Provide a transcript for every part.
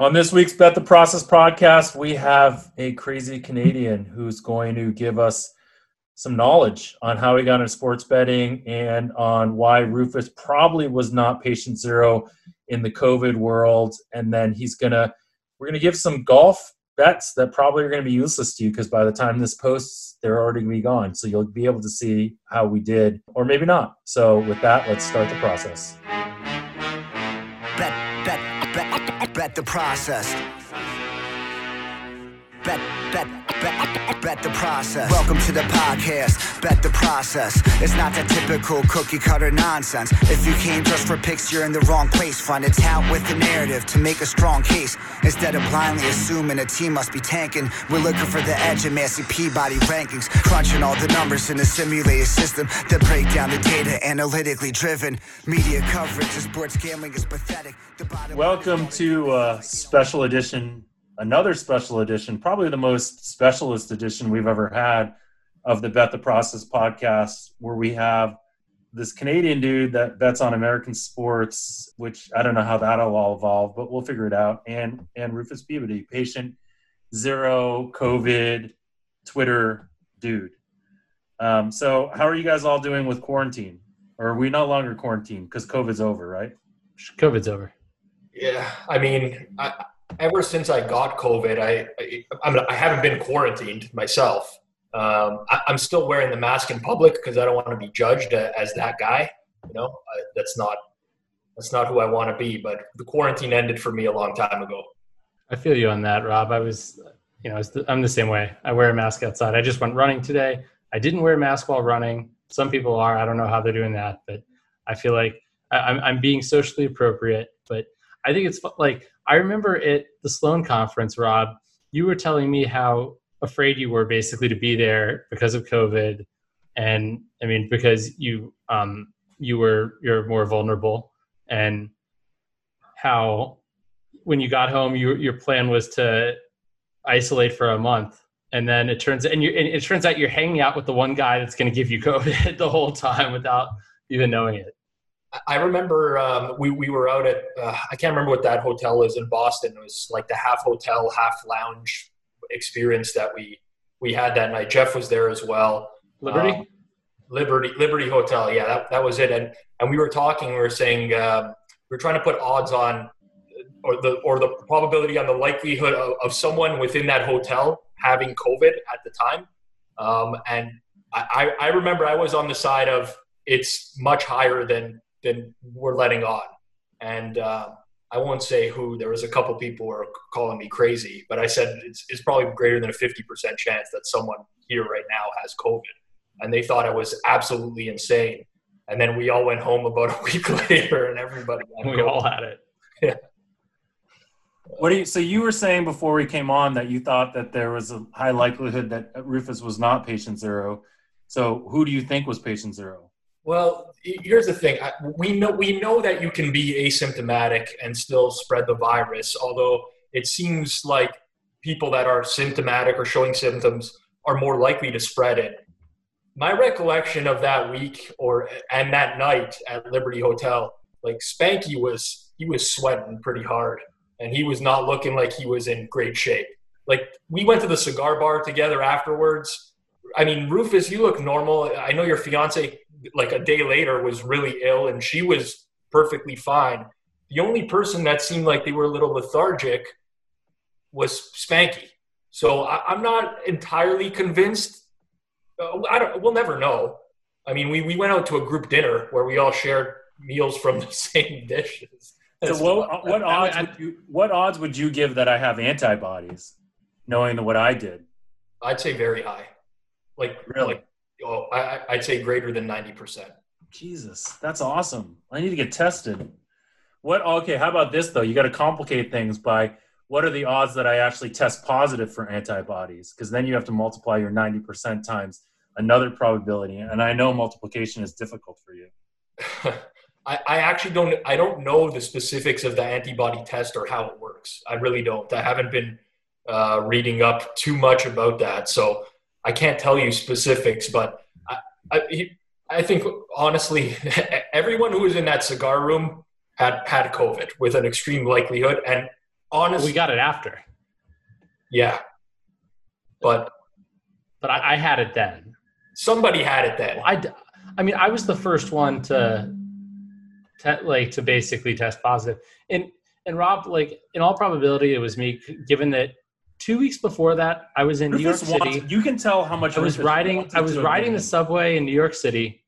On this week's Bet the Process podcast, we have a crazy Canadian who's going to give us some knowledge on how he got into sports betting and on why Rufus probably was not patient zero in the COVID world. And then he's gonna we're gonna give some golf bets that probably are gonna be useless to you because by the time this posts, they're already gonna be gone. So you'll be able to see how we did, or maybe not. So with that, let's start the process. The process. Bet, the process. Welcome to the podcast. Bet the process. It's not that typical cookie cutter nonsense. If you came just for picks, you're in the wrong place. Find a tout with a narrative to make a strong case. Instead of blindly assuming a team must be tanking, we're looking for the edge in Massey Peabody rankings. Crunching all the numbers in a simulated system that break down the data analytically driven. Media coverage of sports gambling is pathetic. The bottom Welcome to a special edition, another special edition, probably the most specialist edition we've ever had of the Bet the Process podcast, where we have this Canadian dude that bets on American sports, which I don't know how that'll all evolve, but we'll figure it out. And and Rufus Peabody, patient zero COVID Twitter dude. Um, so how are you guys all doing with quarantine? Or are we no longer quarantined because COVID's over, right? COVID's over. Yeah, I mean, I, ever since I got COVID, I I, I, I haven't been quarantined myself. Um, I, I'm still wearing the mask in public because I don't want to be judged uh, as that guy. You know, I, that's not that's not who I want to be. But the quarantine ended for me a long time ago. I feel you on that, Rob. I was, you know, I'm the same way. I wear a mask outside. I just went running today. I didn't wear a mask while running. Some people are. I don't know how they're doing that, but I feel like I, I'm, I'm being socially appropriate. But I think it's like I remember at the Sloan conference, Rob, you were telling me how afraid you were basically to be there because of COVID, and I mean because you um you were you're more vulnerable, and how when you got home, your your plan was to isolate for a month, and then it turns and you and it turns out you're hanging out with the one guy that's going to give you COVID the whole time without even knowing it. I remember um, we, we were out at, uh, I can't remember what that hotel is in Boston. It was like the half hotel, half lounge experience that we, we had that night. Jeff was there as well. Liberty. Um, Liberty, Liberty Hotel. Yeah, that, that was it. And, and we were talking, we were saying, um, we were trying to put odds on, or the, or the probability on the likelihood of, of someone within that hotel having COVID at the time. Um, and I, I I remember I was on the side of it's much higher than than we're letting on. And uh, I won't say who. There was a couple people who were calling me crazy, but I said it's, it's probably greater than a fifty percent chance that someone here right now has COVID, and they thought I was absolutely insane. And then we all went home about a week later, and everybody had We COVID. all had it. Yeah. What do you so you were saying before we came on that you thought that there was a high likelihood that Rufus was not patient zero. So who do you think was patient zero? Well, here's the thing. We know we know that you can be asymptomatic and still spread the virus. Although it seems like people that are symptomatic or showing symptoms are more likely to spread it. My recollection of that week or and that night at Liberty Hotel, like Spanky was he was sweating pretty hard and he was not looking like he was in great shape. Like we went to the cigar bar together afterwards. I mean, Rufus, you look normal. I know your fiance like a day later was really ill and she was perfectly fine. The only person that seemed like they were a little lethargic was Spanky. So I, I'm not entirely convinced. Uh, I don't, we'll never know. I mean, we, we went out to a group dinner where we all shared meals from the same dishes. So what, what odds would you what odds would you give that I have antibodies, knowing what I did? I'd say very high. Like, Really? like oh, I, I'd say greater than 90%. Jesus, that's awesome. I need to get tested. What? Okay, how about this though? You got to complicate things by what are the odds that I actually test positive for antibodies? Because then you have to multiply your ninety percent times another probability, and I know multiplication is difficult for you. I, I actually don't I don't know the specifics of the antibody test or how it works. I really don't. I haven't been uh, reading up too much about that, so I can't tell you specifics. But I, I, I think honestly, everyone who was in that cigar room had had COVID with an extreme likelihood, and honestly, We got it after, yeah, but but I, I had it then. somebody had it then. I I mean, I was the first one to, te- like, to basically test positive. And and Rob, like, in all probability, it was me. Given that two weeks before that, I was in New York Rufus City. wants- you can tell how much I was Rufus riding. I was riding the subway in New York City.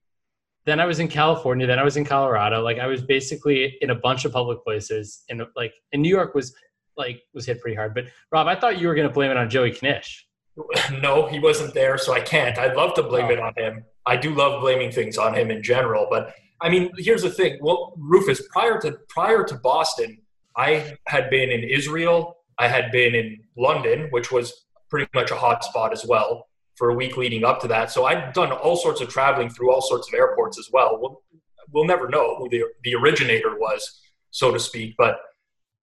Then I was in California. Then I was in Colorado. Like I was basically in a bunch of public places. And like in New York was like was hit pretty hard. But Rob, I thought you were going to blame it on Joey Knish. no, he wasn't there, so I can't. I'd love to blame Oh. it on him. I do love blaming things on him in general, but I mean, here's the thing. Well, Rufus, prior to prior to Boston, I had been in Israel. I had been in London, which was pretty much a hot spot as well for a week leading up to that. So I'd done all sorts of traveling through all sorts of airports as well. We'll, we'll never know who the the originator was, so to speak, but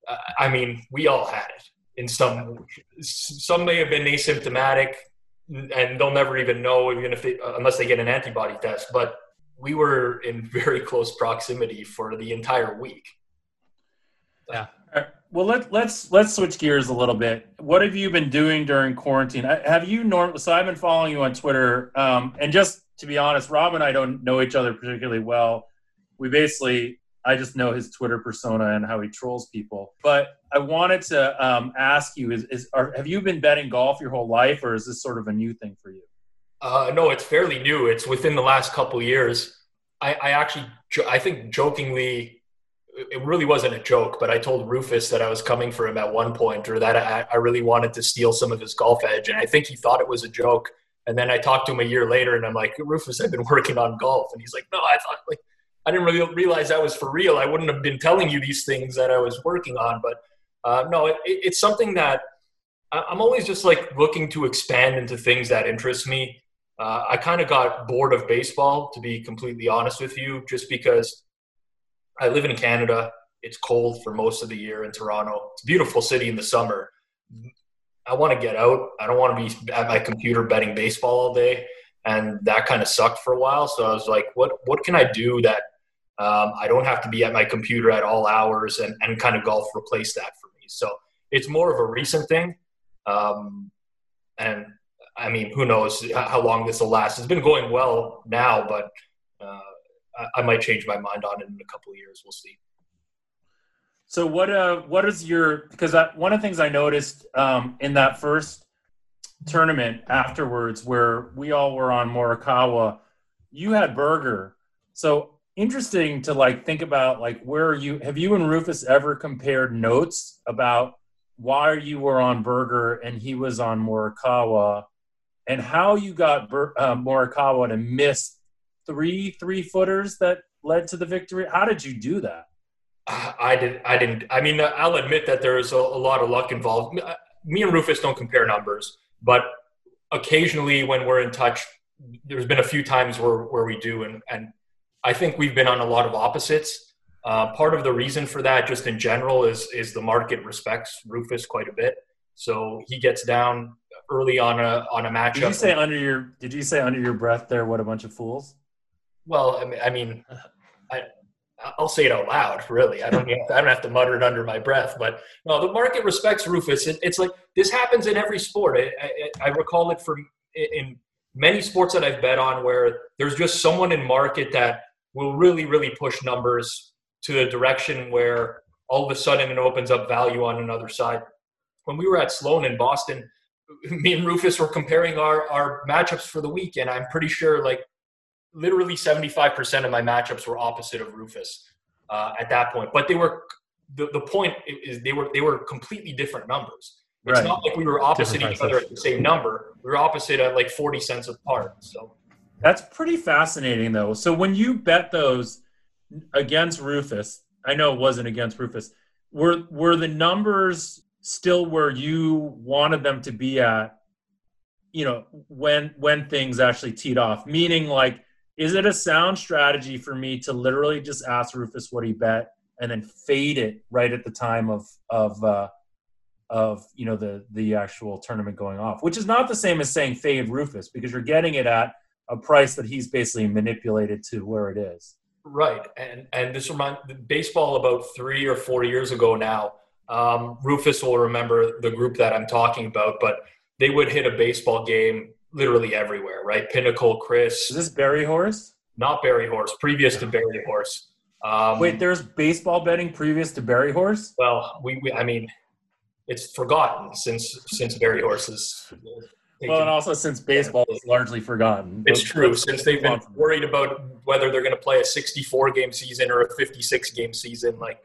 uh, I mean, we all had it in some some may have been asymptomatic and they'll never even know even if they unless they get an antibody test but we were in very close proximity for the entire week right. Well, let, let's let's switch gears a little bit. What have you been doing during quarantine? Have you norm? So I've been following you on Twitter, um, and just to be honest, Rob and I don't know each other particularly well. We basically, I just know his Twitter persona and how he trolls people. But I wanted to um, ask you: Is, is are, have you been betting golf your whole life, or is this sort of a new thing for you? uh, no it's fairly new it's within the last couple years I, I actually i think jokingly it really wasn't a joke but i told rufus that i was coming for him at one point or that I, I really wanted to steal some of his golf edge. And i think he thought it was a joke. And then i talked to him a year later and i'm like rufus i've been working on golf. And he's like no i thought like i didn't really realize that was for real. I wouldn't have been telling you these things that i was working on. But uh, no it, it, it's something that i'm always just like looking to expand into things that interest me. Uh, I kind of got bored of baseball, to be completely honest with you, just because I live in Canada. It's cold for most of the year in Toronto. It's a beautiful city in the summer. I want to get out. I don't want to be at my computer betting baseball all day, and that kind of sucked for a while. So I was like, what What can I do that um, I don't have to be at my computer at all hours, and and kind of golf replace that for me. So it's more of a recent thing, um, and I mean, who knows how long this will last? It's been going well now, but uh, I, might change my mind on it in a couple of years. We'll see. So what uh what is your because I, one of the things I noticed um, in that first tournament afterwards where we all were on Morikawa, you had Berger. So interesting to like think about like where you have you and Rufus ever compared notes about why you were on Berger and he was on Morikawa and how you got Ber, uh, Morikawa to miss three three footers that led to the victory. How did you do that? I did. I didn't. I mean, I'll admit that there's a, a lot of luck involved. Me and Rufus don't compare numbers, but occasionally when we're in touch, there's been a few times where, where we do, and and I think we've been on a lot of opposites. Uh, part of the reason for that, just in general, is is the market respects Rufus quite a bit, so he gets down early on a on a matchup. Did you say under your Did you say under your breath there? What a bunch of fools! Well, I mean, I mean, uh-huh. I I'll say it out loud. Really, I don't I don't have to mutter it under my breath. But no, the market respects Rufus. It, it's like this happens in every sport. I, I, I recall it from in many sports that I've bet on where there's just someone in market that will really really push numbers to the direction where all of a sudden it opens up value on another side. When we were at Sloan in Boston, me and Rufus were comparing our our matchups for the week, and I'm pretty sure like literally 75% of my matchups were opposite of Rufus uh, at that point. But they were the, the point is they were they were completely different numbers. It's Right. not like we were opposite Different each other at the same number. We were opposite at like 40 cents apart. So That's pretty fascinating, though. So when you bet those against Rufus, I know it wasn't against Rufus. Were were the numbers still where you wanted them to be at? You know, when when things actually teed off, meaning like, is it a sound strategy for me to literally just ask Rufus what he bet and then fade it right at the time of of uh, of you know the the actual tournament going off, which is not the same as saying fade Rufus because you're getting it at a price that he's basically manipulated to where it is. Right, and and this remind baseball about three or four years ago now. Um, Rufus will remember the group that I'm talking about, but they would hit a baseball game literally everywhere, right? Pinnacle, Chris. Is this Barry Horse? Not Barry Horse, previous to Barry Horse. Um, Wait, there's baseball betting previous to Barry Horse? Well, we, we I mean, it's forgotten since since Barry Horse's. Well, and also since baseball is largely forgotten. It's true. Since they've been worried about whether they're going to play a 64 game season or a 56 game season, like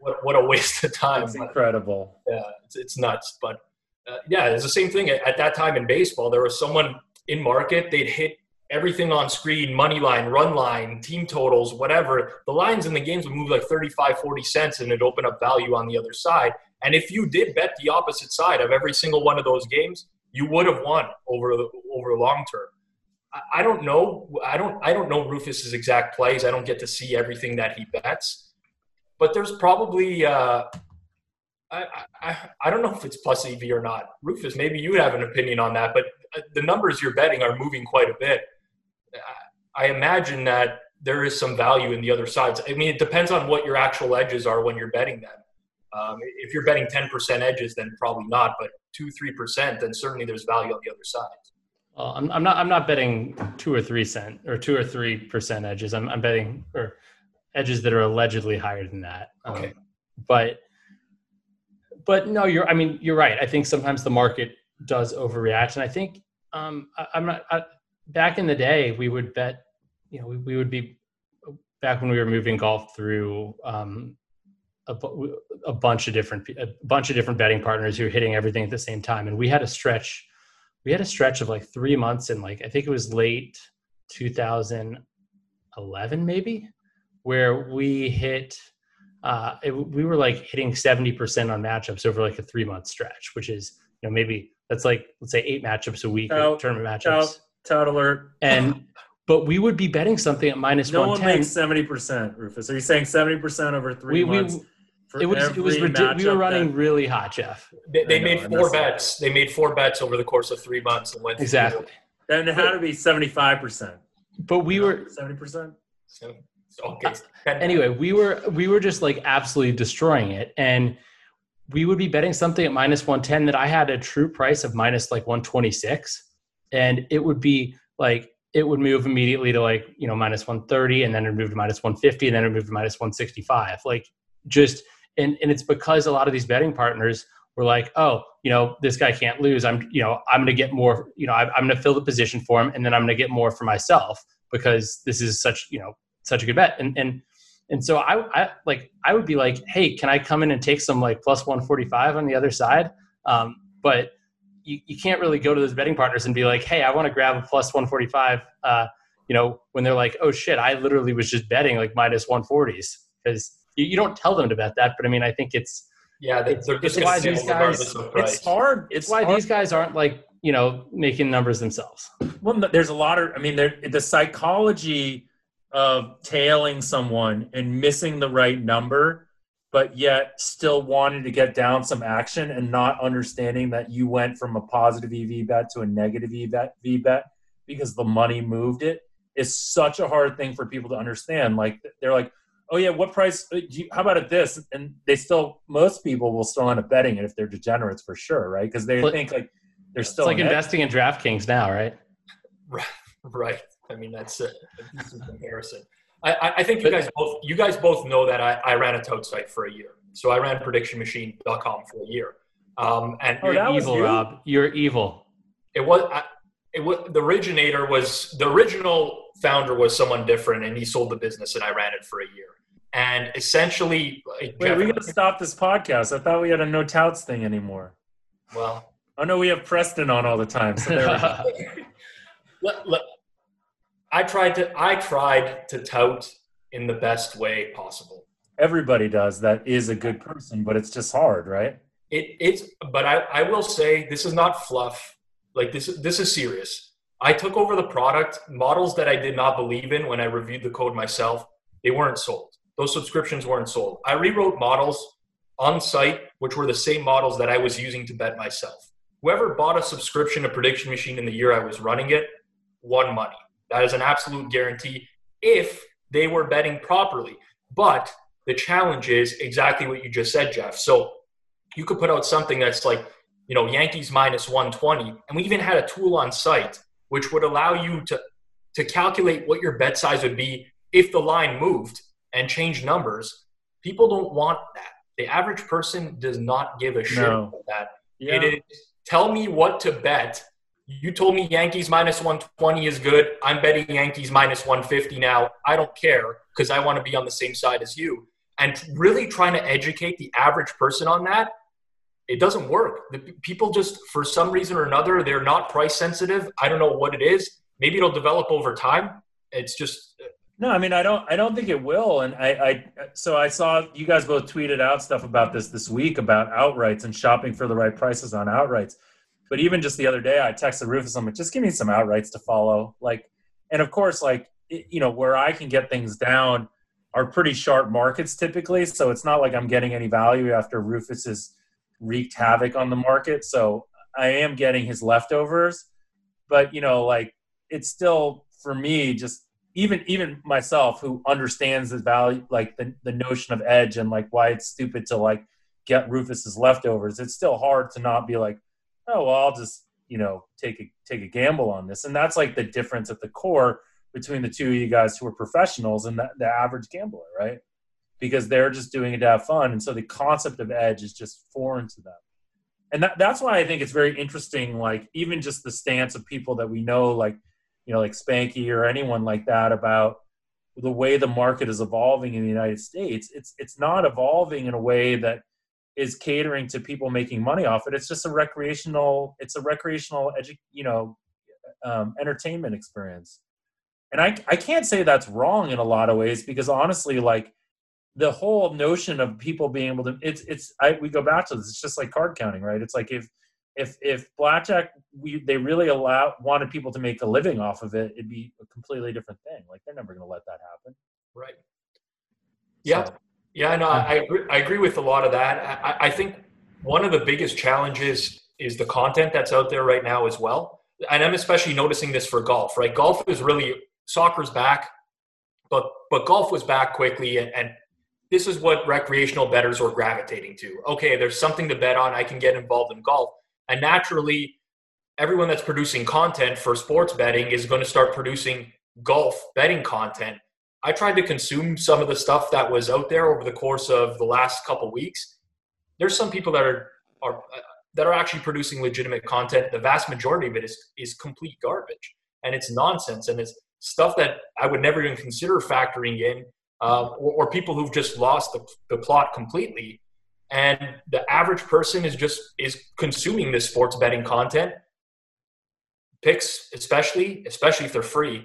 what, what a waste of time. It's incredible. Yeah, it's, it's nuts. But uh, yeah, it's the same thing. At, at that time in baseball. There was someone in market, they'd hit everything on screen money line run line team totals whatever. The lines in the games would move like 35 40 cents and it'd open up value on the other side. And if you did bet the opposite side of every single one of those games you would have won over the over long term. I, I don't know i don't i don't know rufus's exact plays. I don't get to see everything that he bets. But there's probably uh, I, I, I don't know if it's plus EV or not. Rufus, maybe you have an opinion on that, but uh, the numbers you're betting are moving quite a bit. I imagine that there is some value in the other sides. I mean, it depends on what your actual edges are when you're betting them. Um, if you're betting 10% edges, then probably not, but two, three percent, then certainly there's value on the other side. Well, I'm, I'm not. I'm not betting two or three cent or two or three percent edges. I'm, I'm betting or edges that are allegedly higher than that. Um, okay. Um, but but no, you're. I mean, you're right. I think sometimes the market does overreact, and I think um, I, am not. I, back in the day, we would bet. You know, we, we would be back when we were moving golf through um, a, a bunch of different a bunch of different betting partners who were hitting everything at the same time, and we had a stretch. We had a stretch of like three months, and like I think it was late 2011, maybe, where we hit. Uh, it, we were like hitting 70% on matchups over like a three month stretch, which is you know maybe that's like let's say eight matchups a week out, tournament matchups. Out, tout alert. And but we would be betting something at minus no 110. one makes 70%, Rufus. Are you saying 70% over three we, months? We, it was it was ridiculous. We were running that, really hot, Jeff. They, they made four bets. They made four bets over the course of three months and went exactly. Then it had to be 75%. But we were 70%. Okay. Uh, anyway, we were we were just like absolutely destroying it, and we would be betting something at minus one ten that I had a true price of minus like one twenty six, and it would be like it would move immediately to like you know minus one thirty, and then it move to minus one fifty, and then it move to minus one sixty five. Like just and and it's because a lot of these betting partners were like, oh, you know, this guy can't lose. I'm, you know, I'm going to get more. You know, I'm, I'm going to fill the position for him, and then I'm going to get more for myself because this is such, you know, such a good bet. And and and so I, I like I would be like, hey, can I come in and take some like plus 145 on the other side? Um, but you, you can't really go to those betting partners and be like, hey, I want to grab a plus 145. Uh, you know, when they're like, oh shit, I literally was just betting like minus 140s because you, you don't tell them to bet that. But I mean, I think it's yeah, they, are just why these guys. It's hard. It's, it's why hard. these guys aren't like you know making numbers themselves. Well, there's a lot of. I mean, the psychology of tailing someone and missing the right number, but yet still wanting to get down some action and not understanding that you went from a positive EV bet to a negative EV bet because the money moved it is such a hard thing for people to understand. Like they're like, oh yeah, what price? Uh, you, how about at this? And they still, most people will still end up betting it if they're degenerates for sure, right? Because they but, think like they're still it's like investing in DraftKings now, right? Right. Right. I mean, that's a, a decent comparison. I, I, think you guys both you guys both know that I, I ran a tote site for a year. So I ran predictionmachine.com for a year. Um, and oh, you're evil, you? Rob. You're evil. It was I, it was the originator was the original founder was someone different, and he sold the business, and I ran it for a year. And essentially, wait, Jeff, we got to stop this podcast. I thought we had a no touts thing anymore. Well, I know we have Preston on all the time. So let, let, I tried to I tried to tout in the best way possible. Everybody does. That is a good person, but it's just hard, right? It, it's but I, I will say this is not fluff. Like this this is serious. I took over the product models that I did not believe in when I reviewed the code myself. They weren't sold. Those subscriptions weren't sold. I rewrote models on site, which were the same models that I was using to bet myself. Whoever bought a subscription to Prediction Machine in the year I was running it won money. That is an absolute guarantee if they were betting properly. But The challenge is exactly what you just said, Jeff. So you could put out something that's like, you know, Yankees minus 120. And we even had a tool on site which would allow you to, to calculate what your bet size would be if the line moved and change numbers. People don't want that. The average person does not give a shit no. about that. Yeah. It is tell me what to bet. You told me Yankees minus 120 is good. I'm betting Yankees minus 150 now. I don't care because I want to be on the same side as you. And really trying to educate the average person on that, it doesn't work. The people just, for some reason or another, they're not price sensitive. I don't know what it is. Maybe it'll develop over time. It's just uh, no, I mean, I don't, I don't think it will. And I, I, so I saw you guys both tweeted out stuff about this this week about outrights and shopping for the right prices on outrights. But even just the other day, I texted Rufus, I'm like, just give me some outrights to follow. Like, and of course, like, you know, where I can get things down are pretty sharp markets typically. So it's not like I'm getting any value after Rufus has wreaked havoc on the market. So I am getting his leftovers. But, you know, like, it's still for me just even even myself who understands the value like the, the notion of edge and like why it's stupid to like get rufus's leftovers it's still hard to not be like oh well i'll just you know take a take a gamble on this. And that's like the difference at the core between the two of you guys who are professionals and the, the average gambler right? Because they're just doing it to have fun. And so the concept of edge is just foreign to them. And that, that's why i think it's very interesting like even just the stance of people that we know like you know, like Spanky or anyone like that about the way the market is evolving in the United States. It's it's not evolving in a way that is catering to people making money off it. It's just a recreational. It's a recreational, edu- you know, um, entertainment experience. And I I can't say that's wrong in a lot of ways because honestly, like the whole notion of people being able to it's it's I we go back to this. It's just like card counting, right? It's like if if if blackjack we they really allow wanted people to make a living off of it, it'd be a completely different thing. Like they're never going to let that happen. Right. Yeah. So, yeah. No, I agree, I agree with a lot of that. I, I think one of the biggest challenges is the content that's out there right now as well. And I'm especially noticing this for golf. Right, golf is really soccer's back, but but golf was back quickly, and, and this is what recreational bettors are gravitating to. Okay, there's something to bet on. I can get involved in golf and naturally, everyone that's producing content for sports betting is going to start producing golf betting content. I tried to consume some of the stuff that was out there over the course of the last couple weeks. There's some people that are are uh, that are actually producing legitimate content. The vast majority of it is is complete garbage, and it's nonsense, and it's stuff that I would never even consider factoring in, uh, or, or, people who've just lost the, the plot completely and the average person is just is consuming this sports betting content picks especially especially if they're free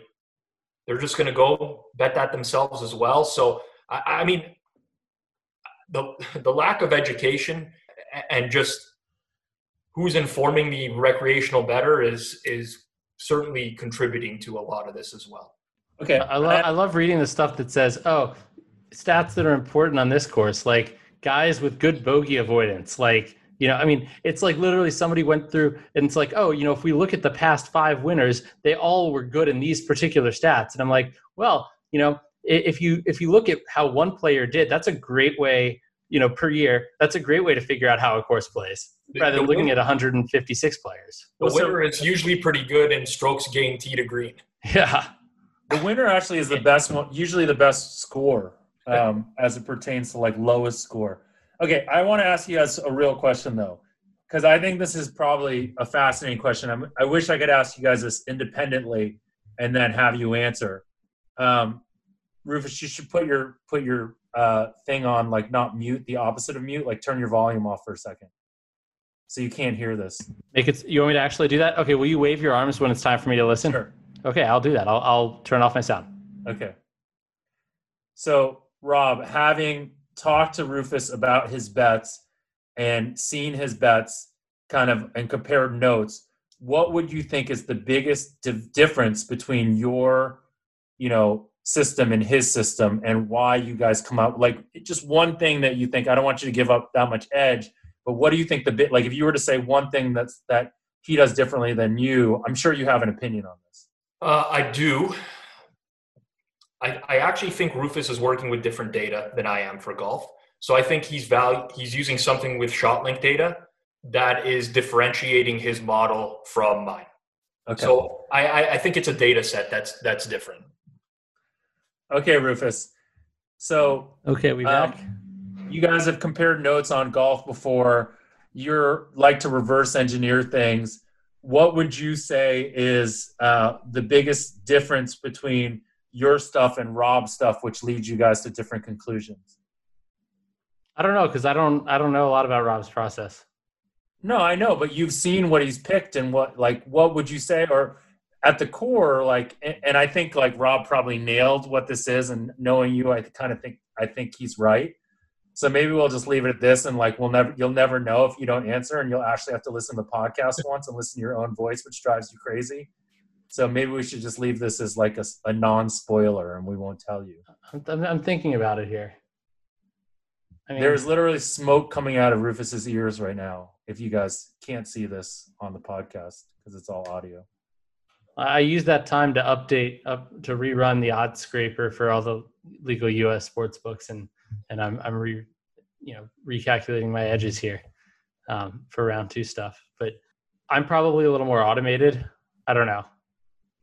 they're just going to go bet that themselves as well so I, I, mean the the lack of education and just who's informing the recreational bettor is is certainly contributing to a lot of this as well okay i love i love reading the stuff that says oh stats that are important on this course like guys with good bogey avoidance. Like, you know, I mean, it's like literally somebody went through and it's like, oh, you know, if we look at the past five winners, they all were good in these particular stats. And I'm like, well, you know, if you if you look at how one player did, that's a great way, you know, per year. That's a great way to figure out how a course plays rather than looking at 156 players. The winner is usually pretty good in strokes gained tee to green. Yeah. The winner actually is the best one, usually the best score um, as it pertains to like lowest score. Okay, I want to ask you guys a real question though, because I think this is probably a fascinating question. I'm, i wish I could ask you guys this independently and then have you answer. Um, Rufus, you should put your put your uh, thing on like not mute, the opposite of mute, like turn your volume off for a second, so you can't hear this. Make it. You want me to actually do that? Okay. Will you wave your arms when it's time for me to listen? Sure. Okay, I'll do that. I'll I'll turn off my sound. Okay. So Rob, having talked to Rufus about his bets and seen his bets kind of and compared notes, what would you think is the biggest di- difference between your, you know, system and his system and why you guys come out like just one thing that you think I don't want you to give up that much edge, but what do you think the bit like if you were to say one thing that's that he does differently than you, I'm sure you have an opinion on this. Uh, I do. I, I actually think Rufus is working with different data than I am for golf. So I think he's value he's using something with ShotLink data that is differentiating his model from mine. Okay. So I, I, I think it's a data set that's that's different. okay, Rufus. So Okay, we Um, back. you guys have compared notes on golf before. You're like to reverse engineer things. What would you say is uh, the biggest difference between your stuff and Rob's stuff, which leads you guys to different conclusions? I don't know because I don't I don't know a lot about Rob's process. No, I know, but you've seen what he's picked and what like what would you say or at the core like and I think like Rob probably nailed what this is and knowing you I kind of think I think he's right. So maybe we'll just leave it at this and like we'll never you'll never know if you don't answer and you'll actually have to listen to the podcast once and listen to your own voice which drives you crazy. So maybe we should just leave this as like a non-spoiler and we won't tell you. I'm, I'm, thinking about it here. I mean, There's literally smoke coming out of Rufus's ears right now. If you guys can't see this on the podcast because it's all audio. I use that time to update up to rerun the odds scraper for all the legal U.S. sports books, and and I'm I'm re, you know recalculating my edges here um, for round two stuff. But I'm probably a little more automated. I don't know.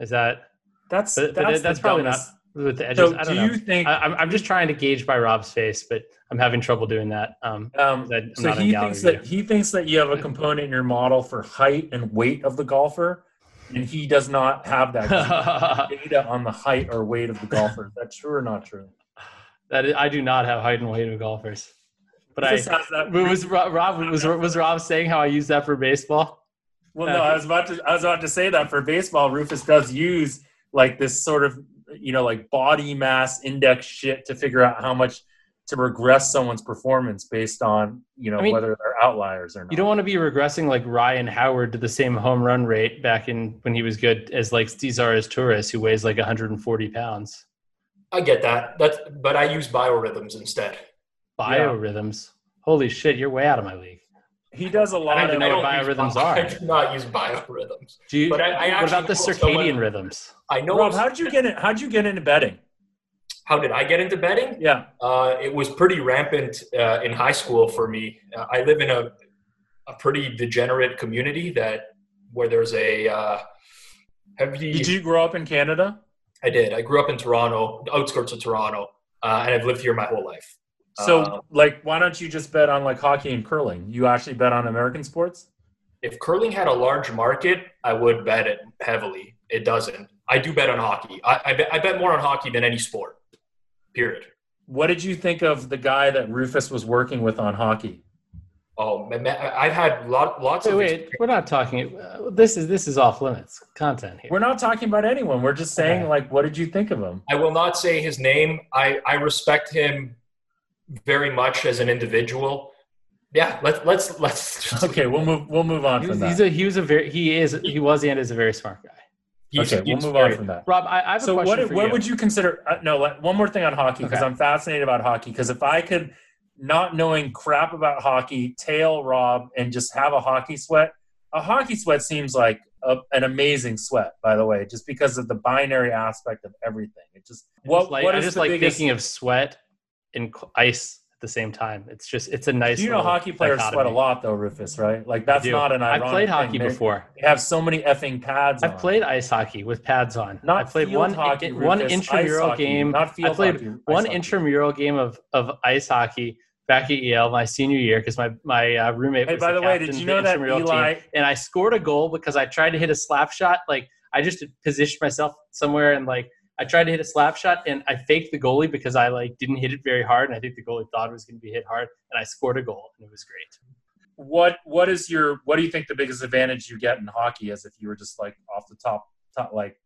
Is that That's But- that's, but that's probably dumbest- with the edges? So I do don't know. you think? I, I'm I'm just trying to gauge by Rob's face, but I'm having trouble doing that. Um, um, 'cause I- I'm so not he thinks that he thinks that you have a component in your model for height and weight of the golfer, and he does not have that data on the height or weight of the golfer. Is that true or not true? that is, I do not have height and weight of golfers, but I. Rufus has that. Was Rob, Rob was was Rob saying how I use that for baseball? Well, no, I was about to. I was about to say that for baseball, Rufus does use like this sort of you know like body mass index shit to figure out how much to regress someone's performance based on you know I mean, whether they're outliers or not. You don't want to be regressing like Ryan Howard to the same home run rate back in when he was good as like Cesar Izturis, who weighs like 140 pounds. I get that. That's but I use biorhythms instead. Biorhythms. Holy shit, you're way out of my league. He does a lot I of. don't know what biorhythms bi- are. I do not use biorhythms. Do you, But I- I what actually about the know someone- circadian rhythms? I know. Rob, how'd you get in? How'd you get into betting? how did I get into betting? Yeah. Uh, it was pretty rampant uh, in high school for me. Uh, I live in a a pretty degenerate community that where there's a uh, heavy. Did you grow up in Canada? I did. I grew up in Toronto, outskirts of Toronto, uh, and I've lived here my whole life. So, Uh, like, why don't you just bet on like hockey and curling? You actually bet on American sports? if curling had a large market, I would bet it heavily. It doesn't. I do bet on hockey. I, I, bet, I bet more on hockey than any sport. Period. What did you think of the guy that Rufus was working with on hockey? Oh, man, man, I've had lot, lots Wait, of. wait, we're not talking. Uh, this is this is off limits content here. We're not talking about anyone. We're just saying, Okay. like, what did you think of him? I will not say his name. I, I respect him very much as an individual. Yeah, let's let's let's. Just, Okay, we'll move. We'll move on He from was, he's that. a, he was a very he is he was and is a very smart guy. he's- Okay, we'll move very- on from that. Rob, I, I have So a what question for what you. would you consider? Uh, no, let, one more thing on hockey because Okay. I'm fascinated about hockey. Because if I could, not knowing crap about hockey, tail Rob and just have a hockey sweat. A hockey sweat seems like a, an amazing sweat, by the way, just because of the binary aspect of everything. It just I what just like, what I just the like biggest? thinking of sweat and cl- ice at the same time. It's just it's a nice. you know, hockey players sweat a lot, though, Rufus, right? Like that's not an ironic. I've played hockey before. They have so many effing pads. I've on. played ice hockey with pads on. Not I played one hockey, one Rufus, intramural ice hockey, game. Not field I played hockey, one hockey. intramural game of, of ice hockey back at Yale my senior year because my my uh, roommate. Hey, was by the way, captain did you the know that intramural Eli? team, and I scored a goal because I tried to hit a slap shot. Like I just positioned myself somewhere and like I tried to hit a slap shot and I faked the goalie because I like didn't hit it very hard and I think the goalie thought it was going to be hit hard and I scored a goal and it was great. What what is your what do you think the biggest advantage you get in hockey is if you were just like off the top top like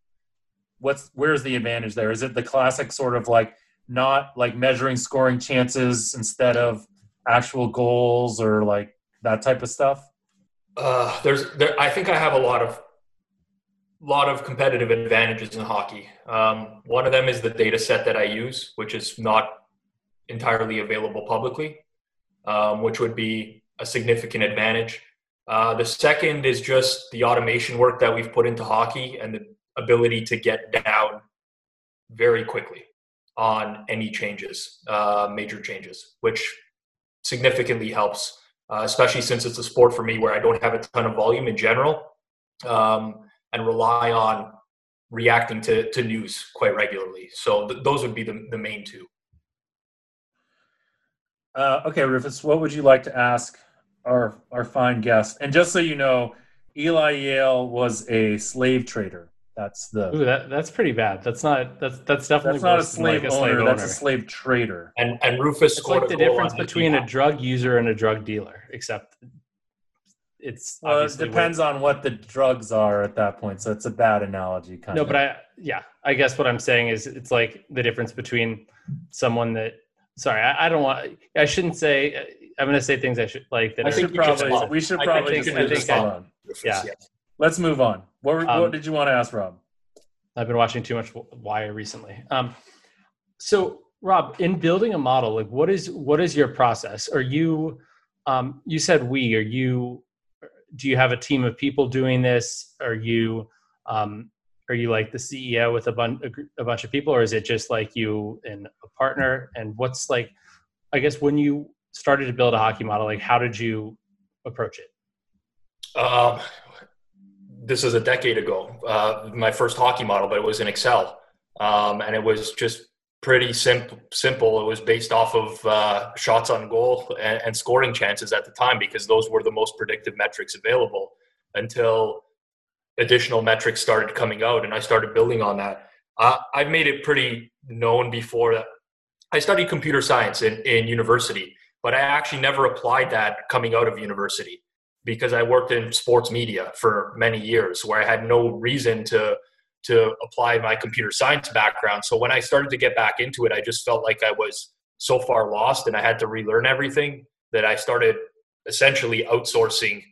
what's where's the advantage there? Is it the classic sort of like not like measuring scoring chances instead of actual goals or like that type of stuff? Uh, there's, there, I think I have a lot of, lot of competitive advantages in hockey. Um, one of them is the data set that I use, which is not entirely available publicly, um, which would be a significant advantage. Uh, the second is just the automation work that we've put into hockey and the ability to get down very quickly. on any changes, uh, major changes, which significantly helps, uh, especially since it's a sport for me where I don't have a ton of volume in general um, and rely on reacting to, to news quite regularly. So th- those would be the, the main two. Uh, okay, Rufus, what would you like to ask our our fine guest? And just so you know, Eli Yale was a slave trader. That's the. Ooh, that that's pretty bad. That's not. That's that's definitely that's not a slave, like, a owner, slave That's a slave trader. And and Rufus It's scored like the difference between a drug user and a drug dealer, except it's Well, it obviously depends on what the drugs are at that point. So it's a bad analogy, kind No, of. but I yeah, I guess what I'm saying is it's like the difference between someone that sorry, I, I don't want I shouldn't say I'm going to say things I should like that. I we think should probably stop. we should I probably think- just I move think this I- on. Yeah. Let's move on. What, were- Um, what did you want to ask, Rob? I've been watching too much Wire recently. Um, so, Rob, in building a model, like what is what is your process? Are you um, you said we? Are you? Do you have a team of people doing this? Are you um, are you like the CEO with a, bun- a, bunch of people, or is it just like you and a partner? And what's like? I guess when you started to build a hockey model, like how did you approach it? Um, this is a decade ago, uh, my first hockey model, but it was in Excel, um, and it was just pretty simple. Simple. It was based off of uh, shots on goal and, and scoring chances at the time because those were the most predictive metrics available until additional metrics started coming out, and I started building on that. Uh, I've made it pretty known before that I studied computer science in, in university, but I actually never applied that coming out of university because I worked in sports media for many years where I had no reason to to apply my computer science background. So when I started to get back into it, I just felt like I was so far lost and I had to relearn everything that I started essentially outsourcing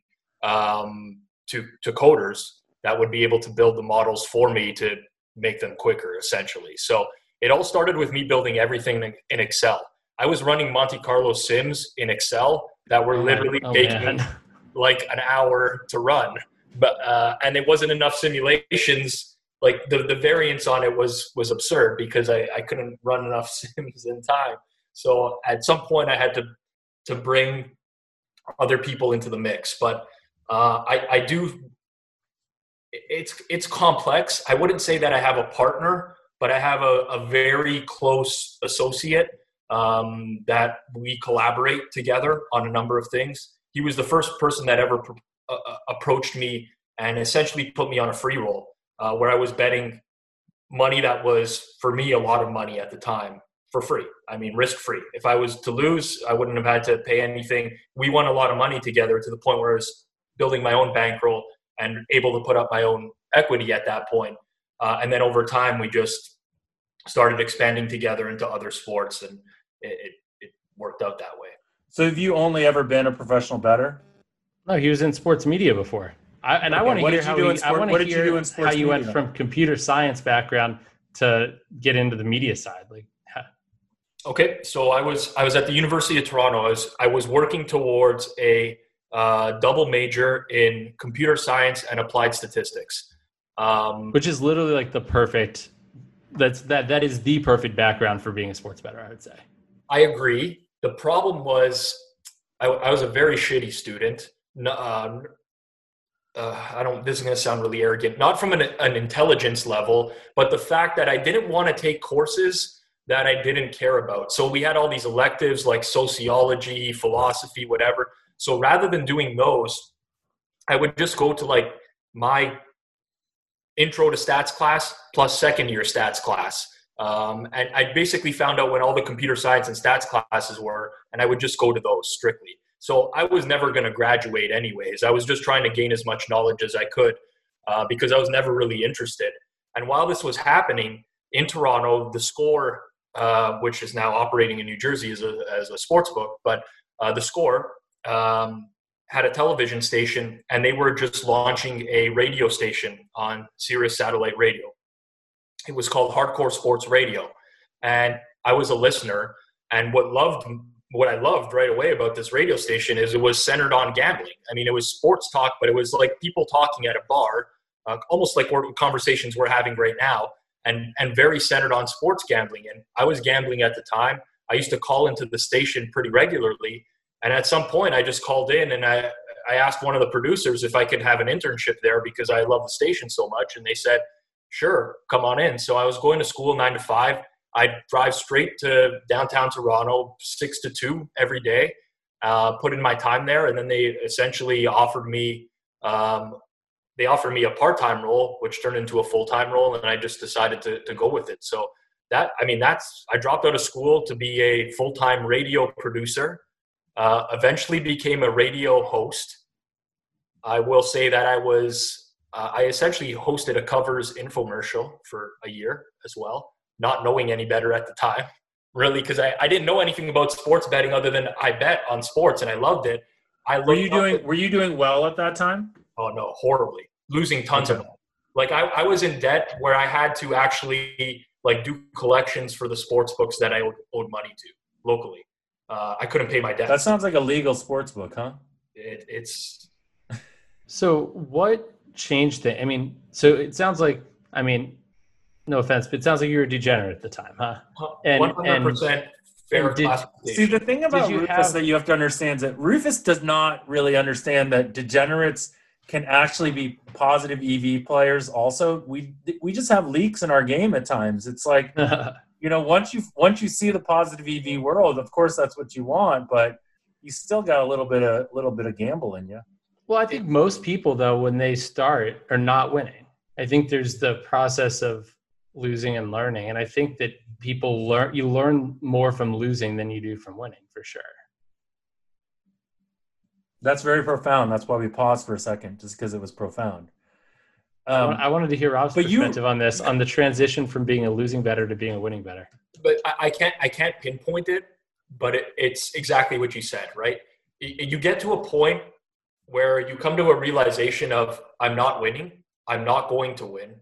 um, to to coders that would be able to build the models for me to make them quicker essentially. So it all started with me building everything in- Excel. I was running Monte Carlo sims in Excel that were literally Oh, taking man. like an hour to run but uh, and it wasn't enough simulations like the, the variance on it was was absurd because I, I couldn't run enough sims in time. So at some point i had to to bring other people into the mix. But uh, I, I do it's it's complex. I wouldn't say that i have a partner but i have a, a very close associate um, that we collaborate together on a number of things. He was the first person that ever uh, uh, approached me and essentially put me on a free roll uh, where I was betting money that was for me a lot of money at the time for free. I mean, risk free. If I was to lose, I wouldn't have had to pay anything. We won a lot of money together to the point where I was building my own bankroll and able to put up my own equity at that point. Uh, and then over time, we just started expanding together into other sports, and it, it, it worked out that way. So have you only ever been a professional bettor? No, he was in sports media before. I, and I want to hear did you how do he, sport- I want what to did you do in how sports you went from computer science background to get into the media side. Like, ha- Okay, so I was I was at the University of Toronto. I was I was working towards a uh, double major in computer science and applied statistics. Um, which is literally like the perfect. That's that. That is the perfect background for being a sports bettor. I would say. I agree. The problem was I, I was a very shitty student. N- Uh, uh, I don't. This is going to sound really arrogant. Not from an, an intelligence level, but the fact that I didn't want to take courses that I didn't care about. So we had all these electives like sociology, philosophy, whatever. So rather than doing those, I would just go to like my intro to stats class plus second year stats class. Um, and I basically found out when all the computer science and stats classes were, and I would just go to those strictly. So I was never going to graduate anyways. I was just trying to gain as much knowledge as I could uh, because I was never really interested. And while this was happening in Toronto, the score, uh, which is now operating in New Jersey as a, as a sports book, but uh, the score um, had a television station and they were just launching a radio station on Sirius satellite radio. It was called Hardcore Sports Radio. And I was a listener. And what loved what I loved right away about this radio station is it was centered on gambling. I mean, it was sports talk, but it was like people talking at a bar, uh, almost like conversations we're having right now. and and very centered on sports gambling. And I was gambling at the time. I used to call into the station pretty regularly, and at some point, I just called in and I I asked one of the producers if I could have an internship there because I love the station so much, and they said, "Sure, come on in." So I was going to school nine to five. I'd drive straight to downtown Toronto, six to two every day, uh, put in my time there, and then they essentially offered me um, they offered me a part-time role, which turned into a full-time role, and I just decided to, to go with it. So that, I mean, that's I dropped out of school to be a full-time radio producer. Uh, eventually, became a radio host. I will say that I was uh, I essentially hosted a covers infomercial for a year as well, not knowing any better at the time, really, because I, I didn't know anything about sports betting other than I bet on sports and I loved it. I were you doing Were you doing well at that time? Oh no, horribly, losing tons okay. of money. Like I, I was in debt where I had to actually like do collections for the sports books that I owed, owed money to locally. Uh, I couldn't pay my debt. That sounds like a legal sports book, huh? It, it's. so what changed it? I mean, so it sounds like I mean, no offense, but it sounds like you were a degenerate at the time, huh? One hundred percent fair did, See, the thing about Rufus have, that you have to understand is that Rufus does not really understand that degenerates can actually be positive EV players. Also, we we just have leaks in our game at times. It's like you know once you once you see the positive EV world, of course that's what you want, but you still got a little bit of little bit of gamble in you. Well, I think most people though when they start are not winning. I think there's the process of losing and learning, and I think that people learn you learn more from losing than you do from winning for sure. That's very profound. That's why we paused for a second, just because it was profound. Um, I wanted to hear Rob's perspective you, on this, on the transition from being a losing bettor to being a winning bettor. But I, I can't, I can't pinpoint it, but it, it's exactly what you said, right? You get to a point where you come to a realization of I'm not winning, I'm not going to win.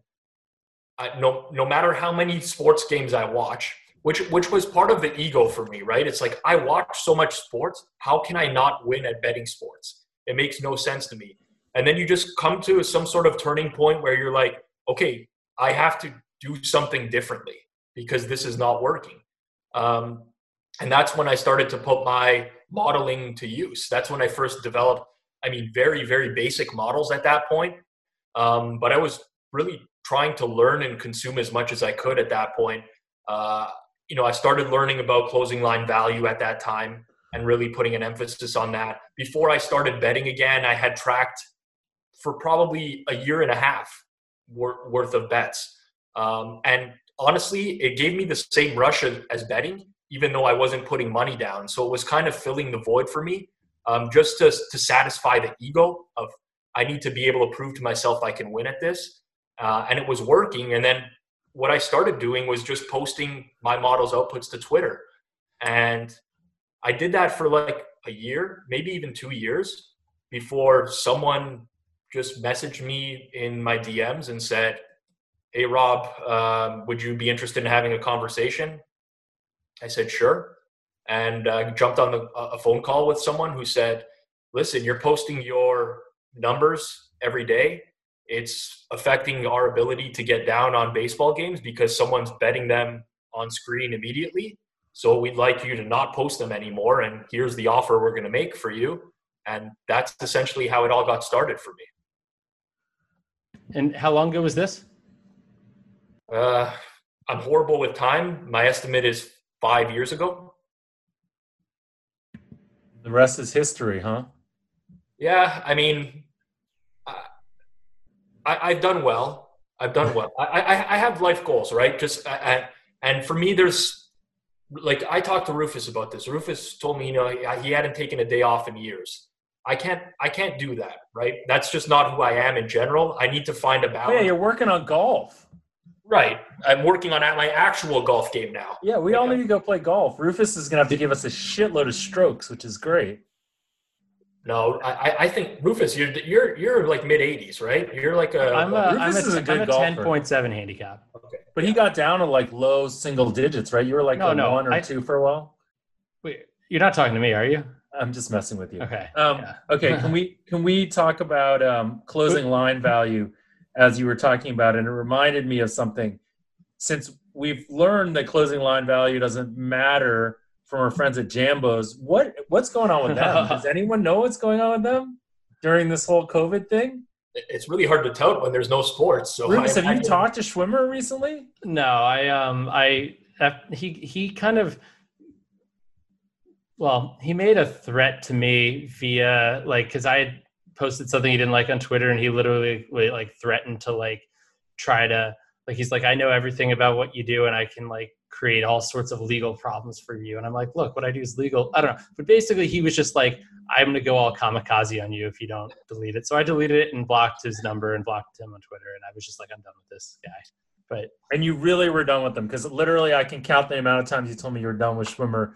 No, no matter how many sports games I watch, which which was part of the ego for me, right? It's like I watch so much sports. How can I not win at betting sports? It makes no sense to me. And then you just come to some sort of turning point where you're like, okay, I have to do something differently because this is not working. Um, and that's when I started to put my modeling to use. That's when I first developed, I mean, very, very basic models at that point. Um, but I was really trying to learn and consume as much as I could at that point. Uh, you know, I started learning about closing line value at that time and really putting an emphasis on that. Before I started betting again, I had tracked for probably a year and a half worth of bets. Um, and honestly, it gave me the same rush as, as, betting, even though I wasn't putting money down. So it was kind of filling the void for me, um, just to, to satisfy the ego of I need to be able to prove to myself I can win at this. Uh, and it was working. And then what I started doing was just posting my model's outputs to Twitter. And I did that for like a year, maybe even two years before someone just messaged me in my DMs and said, Hey, Rob, um, would you be interested in having a conversation? I said, Sure. And I jumped on the, a phone call with someone who said, Listen, you're posting your numbers every day it's affecting our ability to get down on baseball games because someone's betting them on screen immediately. So we'd like you to not post them anymore. And here's the offer we're going to make for you. And that's essentially how it all got started for me. And how long ago was this? Uh, I'm horrible with time. My estimate is five years ago. The rest is history, huh? Yeah. I mean, I, have done well. I've done well. I, I, I have life goals, right? Just I, uh, uh, and for me, there's like I talked to Rufus about this. Rufus told me, you know, he hadn't taken a day off in years. I can't I can't do that, right? That's just not who I am in general. I need to find a balance. Oh, yeah, you're working on golf. Right. I'm working on my actual golf game now. Yeah, we all need to go play golf. Rufus is gonna have to give us a shitload of strokes, which is great. No, I, I think Rufus, you're you're you're like mid 80s, right? You're like a. I'm a, Rufus I'm a, is a good I'm a 10.7 handicap. Okay, but yeah. he got down to like low single digits, right? You were like no, no, one or I, two for a while. Wait, you're not talking to me, are you? I'm just messing with you. Okay. Um, yeah. okay. Can we can we talk about um, closing line value as you were talking about, and it reminded me of something. since we've learned that closing line value doesn't matter from our friends at Jambos, what what's going on with them? Does anyone know what's going on with them during this whole COVID thing? It's really hard to tell when there's no sports. So Rufus, I have you imagine- talked to Schwimmer recently? No, I um I he he kind of well he made a threat to me via like because I had posted something he didn't like on Twitter and he literally like threatened to like try to like he's like I know everything about what you do and I can like create all sorts of legal problems for you. And I'm like look what I do is legal. I don't know. But basically he was just like I'm gonna go all kamikaze on you if you don't delete it. So I deleted it and blocked his number and blocked him on Twitter. And I was just like I'm done with this guy. But And you really were done with them because literally I can count the amount of times you told me you were done with Schwimmer.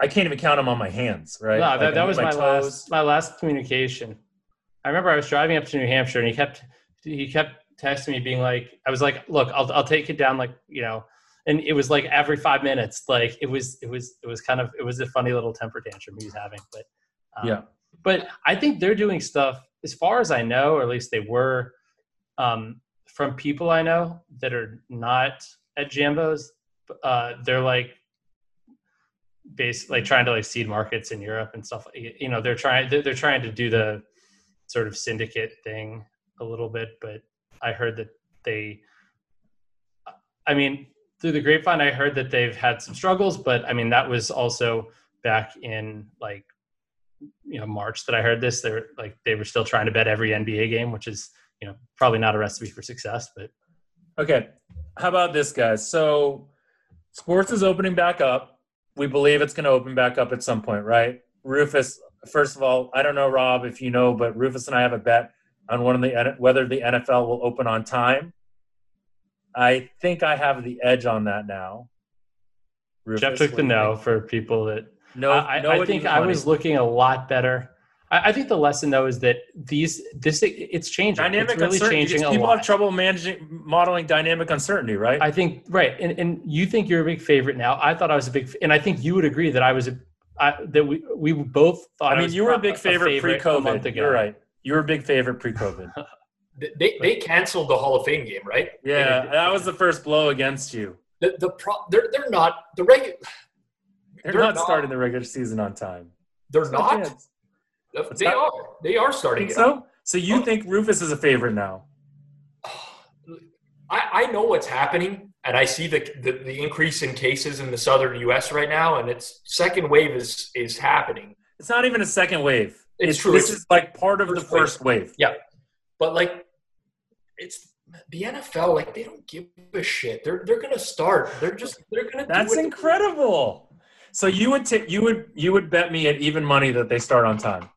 I can't even count them on my hands, right? No, Like, that, that was hit my, last my last communication. I remember I was driving up to New Hampshire and he kept he kept texting me being like I was like, look, I'll I'll take it down like, you know, and it was like every five minutes. Like it was it was it was kind of it was a funny little temper tantrum he was having. But um, Yeah. But I think they're doing stuff as far as I know, or at least they were, um, from people I know that are not at Jambos. Uh, they're like basically like trying to like seed markets in Europe and stuff. You know, they're trying they're, they're trying to do the sort of syndicate thing a little bit, but I heard that they. I mean, through the grapevine, I heard that they've had some struggles, but I mean that was also back in like you know March that I heard this. They're like they were still trying to bet every NBA game, which is you know probably not a recipe for success, but Okay. How about this, guys? So, sports is opening back up. We believe it's going to open back up at some point, right? Rufus, first of all, I don't know, Rob, if you know, but Rufus and I have a bet on one of the whether the NFL will open on time. I think I have the edge on that now. Rufus, Jeff took the no think? for people that No, I, I think I was looking a lot better. I, I think the lesson though is that these this it's changing. dynamic it's really uncertainty. changing People lot. have trouble managing modeling dynamic uncertainty, right? I think right, and and you think you're a big favorite now. I thought I was a big, and I think you would agree that I was a I, that we we both thought. I I mean, was you were a big favorite, a month pre-COVID. You're right. You were a big favorite pre-COVID. They, they canceled the Hall of Fame game, right? Yeah, that was the first blow against you. The, the pro, they're, they're not the regular. They're, They're not, not- starting the regular season on time. They're There's not. They are. They are starting. So? So you Oh. think Rufus is a favorite now? I, I know what's happening, and I see the, the the increase in cases in the southern U.S. right now, and its second wave is is happening. It's not even a second wave. It's true. This It's- is like part of the First wave. wave. But like, it's the NFL. Like they don't give a shit. They're they're gonna start. They're just they're gonna. That's do incredible. So you would take you would you would bet me at even money that they start on time.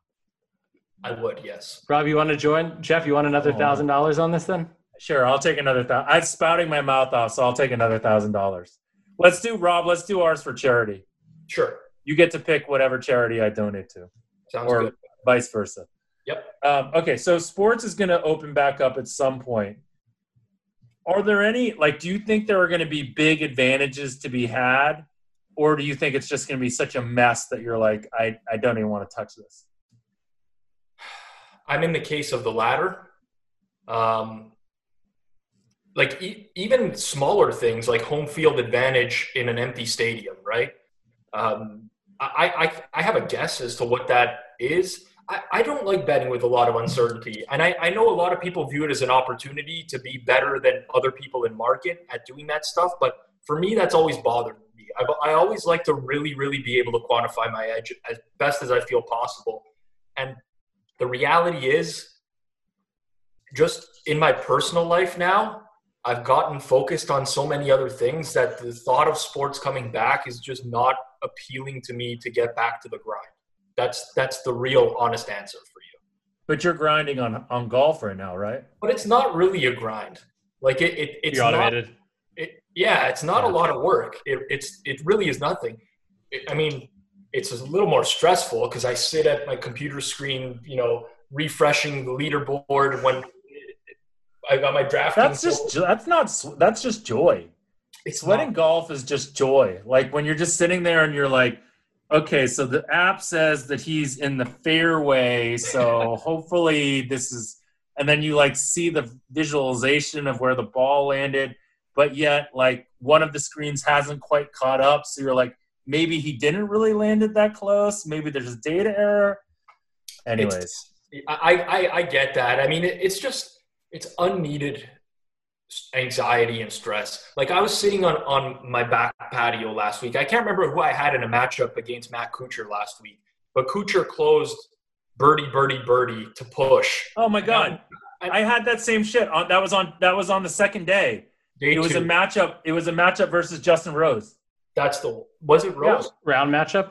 I would. Yes. Rob, you want to join? Jeff, you want another Oh. thousand dollars on this then? Sure, I'll take another thousand. I'm spouting my mouth off, so I'll take another thousand dollars. Let's do Rob. Let's do ours for charity. Sure. You get to pick whatever charity I donate to. Sounds or good. vice versa. Yep. Um, okay, so sports is going to open back up at some point. Are there any like? Do you think there are going to be big advantages to be had, or do you think it's just going to be such a mess that you're like, I I don't even want to touch this? I'm in the case of the latter. Um, like e- even smaller things like home field advantage in an empty stadium, right? Um, I, I I have a guess as to what that is. I, I don't like betting with a lot of uncertainty, and I, I know a lot of people view it as an opportunity to be better than other people in market at doing that stuff. But for me, that's always bothered me. I, I always like to really, really be able to quantify my edge as best as I feel possible. And the reality is, just in my personal life now, I've gotten focused on so many other things that the thought of sports coming back is just not appealing to me to get back to the grind. That's that's the real honest answer for you. But you're grinding on on golf right now, right? But it's not really a grind. Like it, it it's you not automated. it, yeah, it's not Yeah. a lot of work. It, it's it really is nothing. It, I mean, it's a little more stressful because I sit at my computer screen, you know, refreshing the leaderboard when I got my drafting. That's just jo- that's not that's just joy. it's Sweating not- golf is just joy. Like when you're just sitting there and you're like, okay, so the app says that he's in the fairway, so hopefully this is, and then you like see the visualization of where the ball landed, but yet like one of the screens hasn't quite caught up. So you're like, maybe he didn't really land it that close. Maybe there's a data error. Anyways, it's, I, I I get that. I mean, it, it's just it's unneeded anxiety and stress. Like I was sitting on on my back patio last week. I can't remember who I had in a matchup against Matt Kuchar last week, but Kuchar closed birdie birdie birdie to push. Oh my god. I, I had that same shit on that was on that was on the second day. Day it was two. a matchup. It was a matchup versus Justin Rose. That's the was it Rose? Round matchup.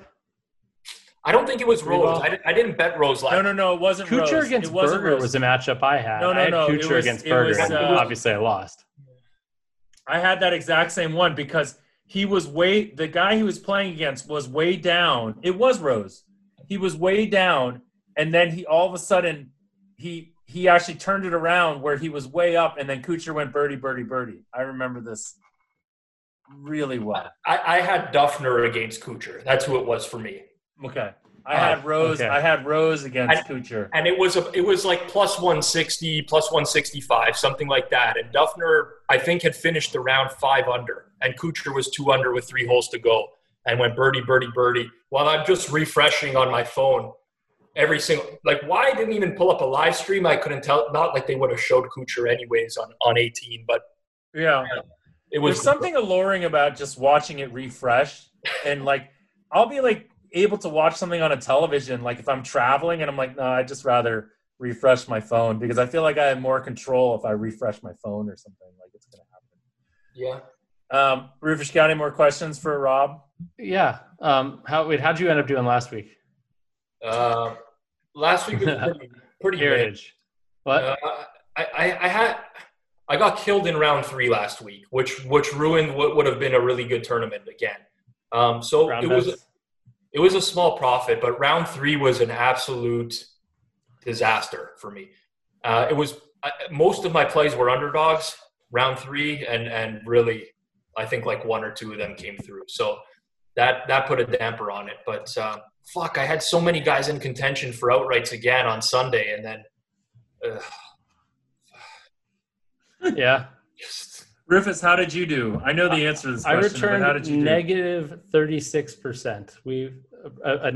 I don't think it was Rose. I, didn't, I didn't bet Rose last. No, no, no. It wasn't Kuchar Rose. against it wasn't Berger Rose. was a matchup I had. No, no, I had no, it was- against it Berger. was, and uh, obviously, I lost. I had that exact same one because he was way the guy he was playing against was way down. It was Rose. He was way down, and then he all of a sudden he he actually turned it around where he was way up, and then Kuchar went birdie, birdie, birdie. I remember this really well. I, I had Duffner against Kuchar. That's who it was for me. Okay, I Oh, had Rose. okay. I had Rose against Kuchar. and it was a, it was like plus 160 plus 165 something like that and duffner i think had finished the round five under and kuchar was two under with three holes to go and went birdie birdie birdie while i'm just refreshing on my phone every single like why I didn't even pull up a live stream i couldn't tell not like they would have showed kuchar anyways on on 18 but Yeah. it was There's something alluring about just watching it refresh and like I'll be like able to watch something on a television like if I'm traveling and I'm like no I'd just rather refresh my phone because I feel like I have more control if I refresh my phone or something like it's gonna happen. yeah. Um, Rufus, got any more questions for Rob? Yeah. Um, how wait? How'd you end up doing last week? uh, last week was pretty, pretty mid. Heritage. What? Uh, I, I, I had I got killed in round three last week, which which ruined what would have been a really good tournament again. Um, so Round it was best? It was a small profit, but round three was an absolute disaster for me. Uh, it was I, most of my plays were underdogs round three, and and really I think like one or two of them came through. So that that put a damper on it. But uh, fuck, I had so many guys in contention for outrights again on Sunday, and then. yeah. just Rufus, how did you do? I know the answer to this question. I but how did you do? negative thirty six percent. We a, a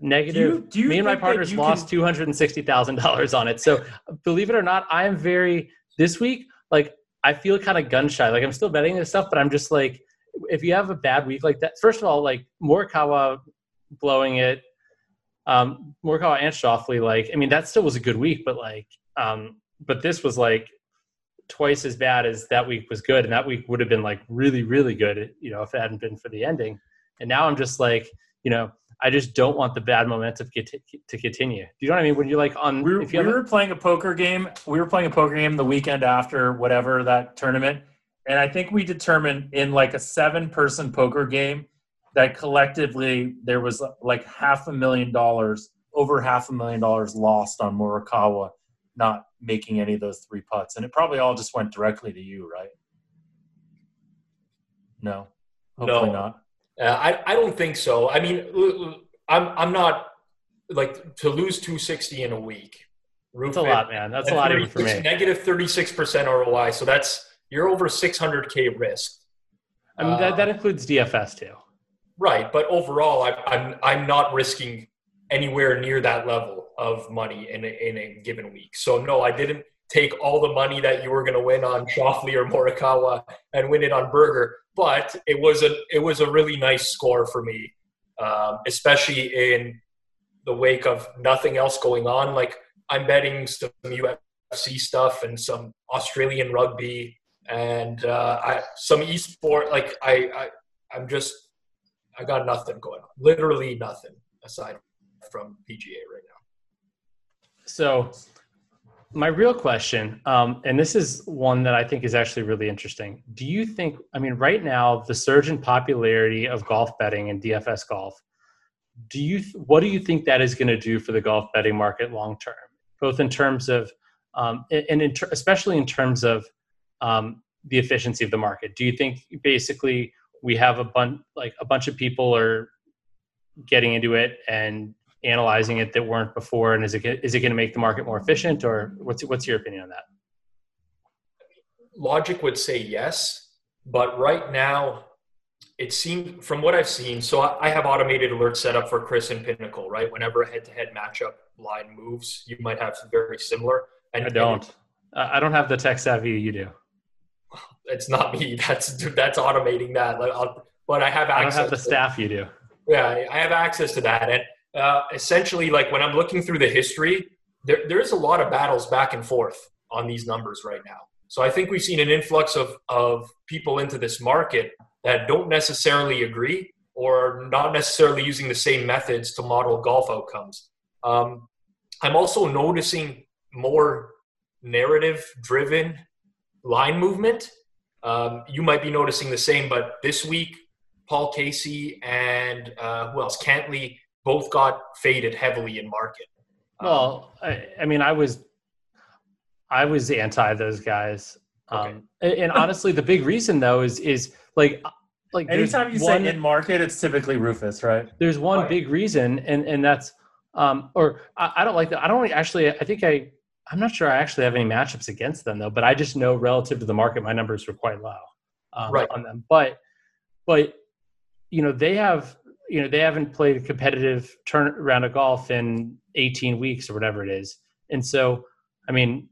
negative. Do you- do you me and my partners lost can- two hundred and sixty thousand dollars on it. So believe it or not, I am very this week. Like I feel kind of gun shy. Like I'm still betting this stuff, but I'm just like, if you have a bad week like that, first of all, like Morikawa blowing it, um, Morikawa and Schauffele, like I mean that still was a good week, but like, um, but this was like twice as bad as that week was good, and that week would have been like really, really good, you know, if it hadn't been for the ending. And now I'm just like, you know, I just don't want the bad momentum to continue. Do you know what I mean? When you're like on, we were, if you we were playing a poker game. We were playing a poker game the weekend after whatever that tournament, and I think we determined in like a seven-person poker game that collectively there was like half a million dollars, over half a million dollars lost on Morikawa not making any of those three putts, and it probably all just went directly to you, right? No, hopefully No. not. Uh, I, I don't think so. I mean, l- l- I'm I'm not like to lose 260 in a week. that's a lot, man. That's a lot even for me. Negative 36 percent ROI. So that's you're over 600k risk. I mean, that, that includes DFS too. Right, but overall, I, I'm I'm not risking anywhere near that level of money in a, in a given week. So no, I didn't take all the money that you were going to win on Schauffele or Morikawa and win it on Berger. But it was a it was a really nice score for me, um, especially in the wake of nothing else going on. Like I'm betting some UFC stuff and some Australian rugby and uh, I, some esport. Like I, I I'm just I got nothing going on. Literally nothing aside from PGA right now. So, my real question, um, and this is one that I think is actually really interesting. Do you think, I mean, right now, the surge in popularity of golf betting and DFS golf, do you, what do you think that is going to do for the golf betting market long term, both in terms of, um, and in ter- especially in terms of um, the efficiency of the market? Do you think basically we have a bunch, like a bunch of people are getting into it and analyzing it that weren't before and is it is it going to make the market more efficient or what's what's your opinion on that Logic would say yes, but right now, it seems from what I've seen. So I have automated alerts set up for CRIS and Pinnacle. Right, whenever a head-to-head matchup line moves, you might have very similar. And I don't. I don't have the tech savvy you do. It's not me. That's that's automating that. Like, but I have access. I don't have the staff you do. Yeah, I have access to that, and uh, essentially, like when I'm looking through the history, there there's a lot of battles back and forth on these numbers right now. So I think we've seen an influx of of people into this market that don't necessarily agree or not necessarily using the same methods to model golf outcomes. Um, I'm also noticing more narrative driven line movement. Um, you might be noticing the same, but this week, Paul Casey and uh, who else? Cantlay both got faded heavily in market. Um, well, I, I, mean, I was, I was anti those guys. Okay. Um, and, and honestly, the big reason though is is like like anytime you one, say in market, it's typically Rufus, right? There's one right. big reason, and and that's um, or I, I, don't like that. I don't actually. I think I I'm not sure I actually have any matchups against them though, but I just know relative to the market, my numbers were quite low um, right. on them. But, but you know, they have, you know, they haven't played a competitive turn round of golf in 18 weeks or whatever it is. And so, I mean,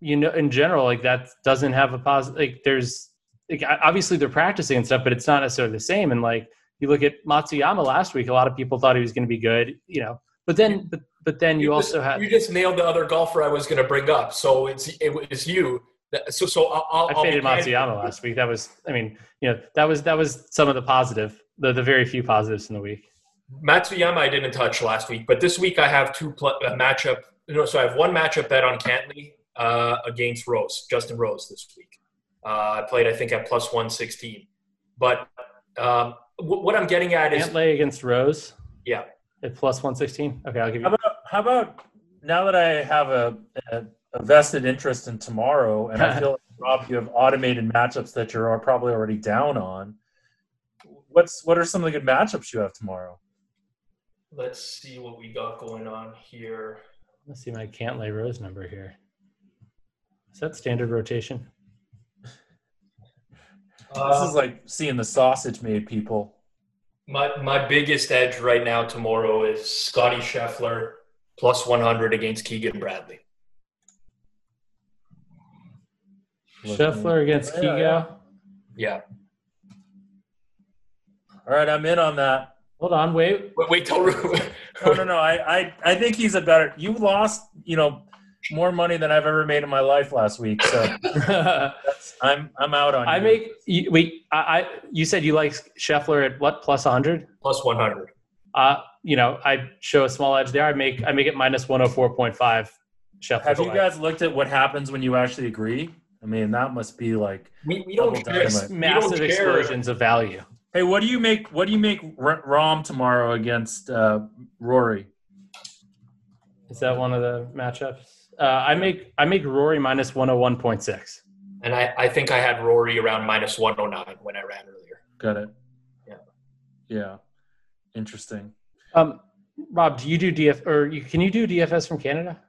you know, in general, like that doesn't have a positive, like there's, like, obviously they're practicing and stuff, but it's not necessarily the same. And like, you look at Matsuyama last week, a lot of people thought he was going to be good, you know, but then, but but then you, you also just, have you just nailed the other golfer I was going to bring up. So it's it was you. So so I'll, i faded Matsuyama last week. That was I mean you know that was that was some of the positive the the very few positives in the week. Matsuyama I didn't touch last week, but this week I have two pl- matchup. You know, so I have one matchup bet on Cantlay uh, against Rose, Justin Rose this week. Uh, I played I think at plus one sixteen, but um, w- what I'm getting at is Cantlay against Rose. Yeah, at plus one sixteen. Okay, I'll give you. How about, how about now that I have a, a, a vested interest in tomorrow, and I feel like Rob, you have automated matchups that you're probably already down on. What's what are some of the good matchups you have tomorrow? Let's see what we got going on here. Let's see my Cantlay Rose number here. Is that standard rotation? Uh, this is like seeing the sausage made people. My my biggest edge right now tomorrow is Scotty Scheffler plus 100 against Keegan Bradley. Scheffler against yeah, Keegan. Yeah. yeah. All right, I'm in on that. Hold on, wait. Wait, wait till no, no, no. I, I, I think he's a better. You lost, you know, more money than I've ever made in my life last week. So I'm I'm out on. I you. make you, wait. I, I you said you like Scheffler at what plus 100? Plus 100. Uh, you know, I show a small edge there. I make I make it minus 104.5. Scheffler. Have you guys looked at what happens when you actually agree? I mean, that must be like we, we don't care. massive don't explosions care. of value. Hey, what do you make? What do you make Rahm tomorrow against uh, Rory? Is that one of the matchups? Uh, I make I make Rory minus one hundred oh one point six. And I, I think I had Rory around minus one hundred oh nine when I ran earlier. Got it. Yeah. Yeah. Interesting. Um, Rob, do you do DF or you, can you do DFS from Canada?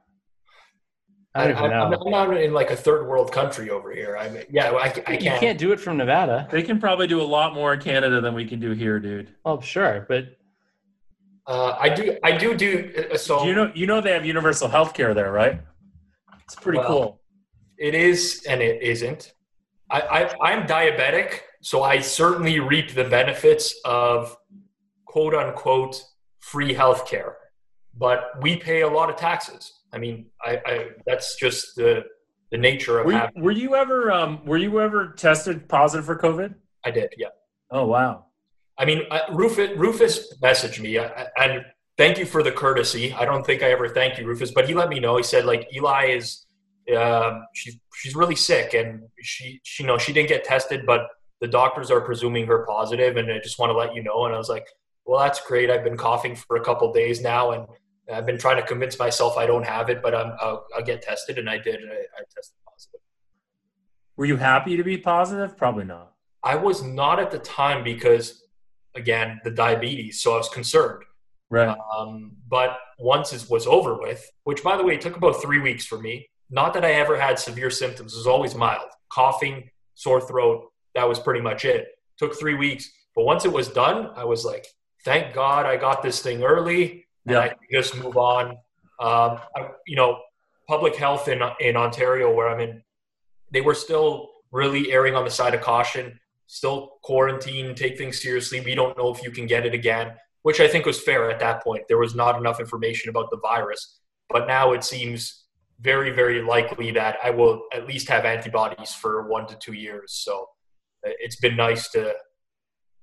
I don't I, know. I'm not in like a third world country over here. I mean, yeah, I, I can't. You can't do it from Nevada. They can probably do a lot more in Canada than we can do here, dude. Oh, sure, but uh, I do. I do do. Uh, so you know, you know, they have universal health care there, right? It's pretty well, cool. It is and it isn't. I, I, I'm diabetic, so I certainly reap the benefits of quote unquote free health care. But we pay a lot of taxes. I mean, I, I that's just the the nature of were you, having. Were you ever um, were you ever tested positive for COVID? I did. Yeah. Oh wow. I mean, uh, Rufus, Rufus messaged me, uh, and thank you for the courtesy. I don't think I ever thanked you, Rufus, but he let me know. He said like Eli is uh, she's she's really sick and she she you know she didn't get tested, but the doctors are presuming her positive, and I just want to let you know. And I was like, well, that's great. I've been coughing for a couple days now, and I've been trying to convince myself I don't have it, but I'm, I'll, I'll get tested, and I did. And I, I tested positive. Were you happy to be positive? Probably not. I was not at the time because, again, the diabetes. So I was concerned. Right. Um, but once it was over with, which by the way took about three weeks for me. Not that I ever had severe symptoms; it was always mild, coughing, sore throat, that was pretty much it. Took three weeks, but once it was done, I was like, thank God I got this thing early, Yeah. I just move on. Um, I, you know, public health in in Ontario, where I'm in, they were still really erring on the side of caution. Still quarantine, take things seriously. We don't know if you can get it again, which I think was fair at that point. There was not enough information about the virus, but now it seems very, very likely that I will at least have antibodies for one to two years. So uh, it's been nice to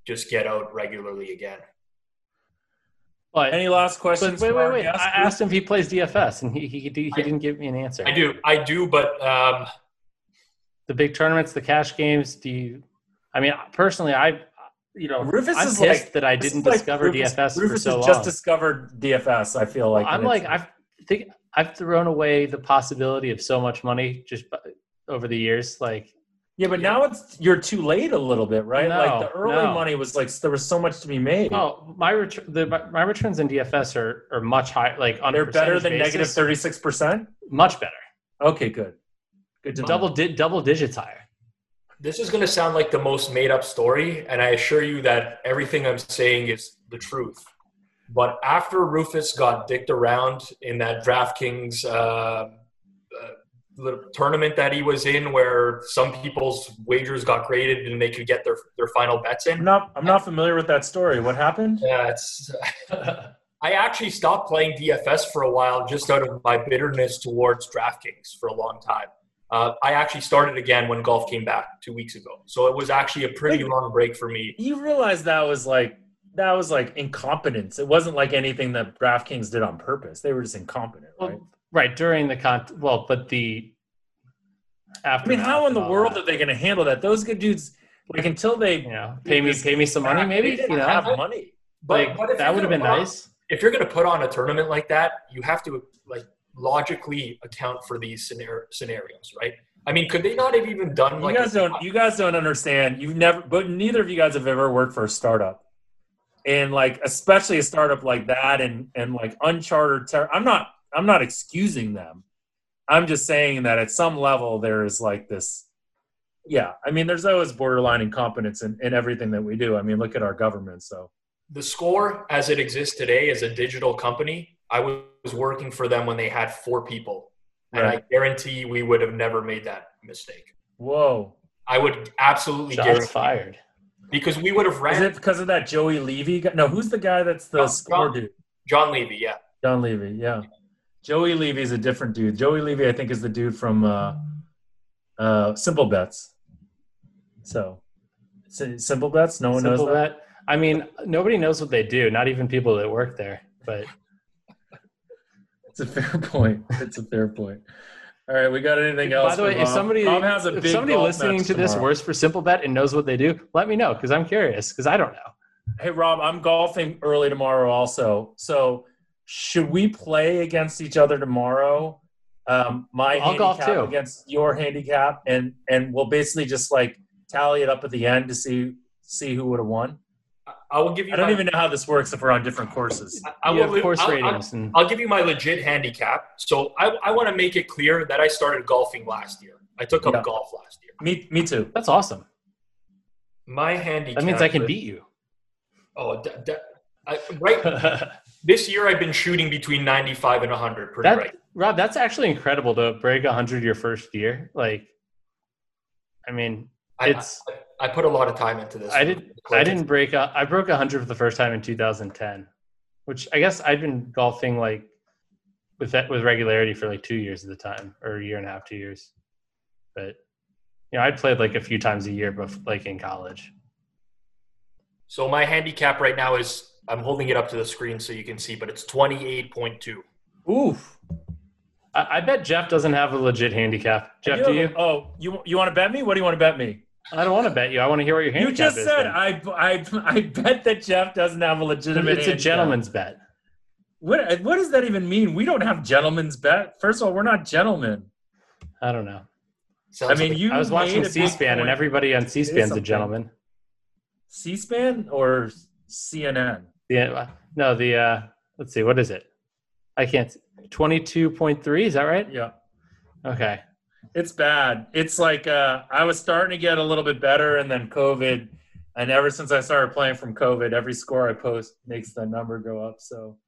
just get out regularly again. But, Any last questions? wait, wait, wait. guest? I asked him if he plays DFS, and he he, he, he I- didn't give me an answer. I do, I do, but um, The big tournaments, the cash games. Do you? I mean, personally, I, you know, Rufus I'm is pissed like- that I didn't is like discover Rufus, DFS Rufus for so has long. just discovered DFS. I feel like I'm like, I've think I've thrown away the possibility of so much money just by- over the years. Like, yeah, but now it's you're too late a little bit, right? No, like the early no. money was like there was so much to be made. oh, my return, the my, my returns in DFS are are much higher. Like on They're better than basis, negative thirty six percent. Much better. Okay, good. Good to. Double di- double digits higher. this is going to sound like the most made up story, and I assure you that everything I'm saying is the truth. But after Rufus got dicked around in that DraftKings uh, little tournament that he was in, where some people's wagers got graded and they could get their, their final bets I'm in, not. I'm not familiar with that story. What happened? Yeah, it's. I actually stopped playing DFS for a while just out of my bitterness towards DraftKings for a long time. Uh, I actually started again when golf came back two weeks ago, so it was actually a pretty long break for me. You realize that was like that was like incompetence. It wasn't like anything that DraftKings did on purpose. They were just incompetent, right? Well, right during the con. Well, but the after. I mean, how in the world are they going to handle that? Those good dudes, like until they you know pay me pay me some money? Maybe you know have money. But, like that would have been on- nice. if you're going to put on a tournament like that, you have to like logically account for these scenar- scenarios, right? I mean, could they not have even done Like, You guys don't. You guys don't understand. You've never, but neither of you guys have ever worked for a startup, and like especially a startup like that, and and like uncharted. Ter- I'm not. I'm not excusing them. I'm just saying that at some level there is like this. Yeah, I mean, there's always borderline incompetence in, in everything that we do. I mean, look at our government. So the score as it exists today as a digital company? I was working for them when they had four people, and I guarantee we would have never made that mistake. whoa, I would absolutely Shots guarantee fired. because we would have is it because of that Joey Levy? guy? No, who's the guy that's the John- score dude? John Levy. Yeah, John Levy, yeah. Joey Levy is a different dude. Joey Levy, I think, is the dude from uh, uh, Simple Bets. So, Si- Simple Bets, no one Simple knows that. bet. I mean, nobody knows what they do. Not even people that work there. But It's a fair point. It's a fair point. All right, we got anything else? by the way, if somebody if somebody listening to this works for Simple Bet and knows what they do, let me know because I'm curious because I don't know. Hey, Rob, I'm golfing early tomorrow also. So, should we play against each other tomorrow? Um, my I'll golf handicap too. against your handicap, and and we'll basically just like tally it up at the end to see see who would have won. I- I will give you. I don't my, even know how this works if we're on different courses. I, I You will have course I'll- I'll- ratings and I'll give you my legit handicap. So I, I want to make it clear that I started golfing last year. I took up Yeah. golf last year. Me, me too. that's awesome. My handicap. That means I can beat you. Oh, d- d- I, right. that This year I've been shooting between 95 and 100 pretty right. Rob, that's actually incredible to break 100 your first year. Like, I mean, I, it's I, I put a lot of time into this. I didn't I didn't break. I broke 100 for the first time in 2010, which I guess I'd been golfing like with that with regularity for like two years at the time, or a year and a half, two years. But you know, I'd played like a few times a year, but like in college. So my handicap right now is I'm holding it up to the screen so you can see, but it's 28.2. Oof. I, I bet Jeff doesn't have a legit handicap. Jeff, I do you? a- oh, you you want to bet me? What do you want to bet me? I don't want to bet you. I want to hear what your handicap is. You just is. said then. I, I I bet that Jeff doesn't have a legitimate. it's a gentleman's bet. What what does that even mean? We don't have gentlemen's bet. First of all, we're not gentlemen. I don't know. I mean, like- you. I was watching made a big C-SPAN, and everybody on C-SPAN's a gentleman. C-SPAN or CNN. The no, the uh, let's see, what is it? I can't. Twenty-two point three. Is that right? Yeah. Okay. it's bad. It's like uh, I was starting to get a little bit better, and then COVID, and ever since I started playing from COVID, every score I post makes the number go up. So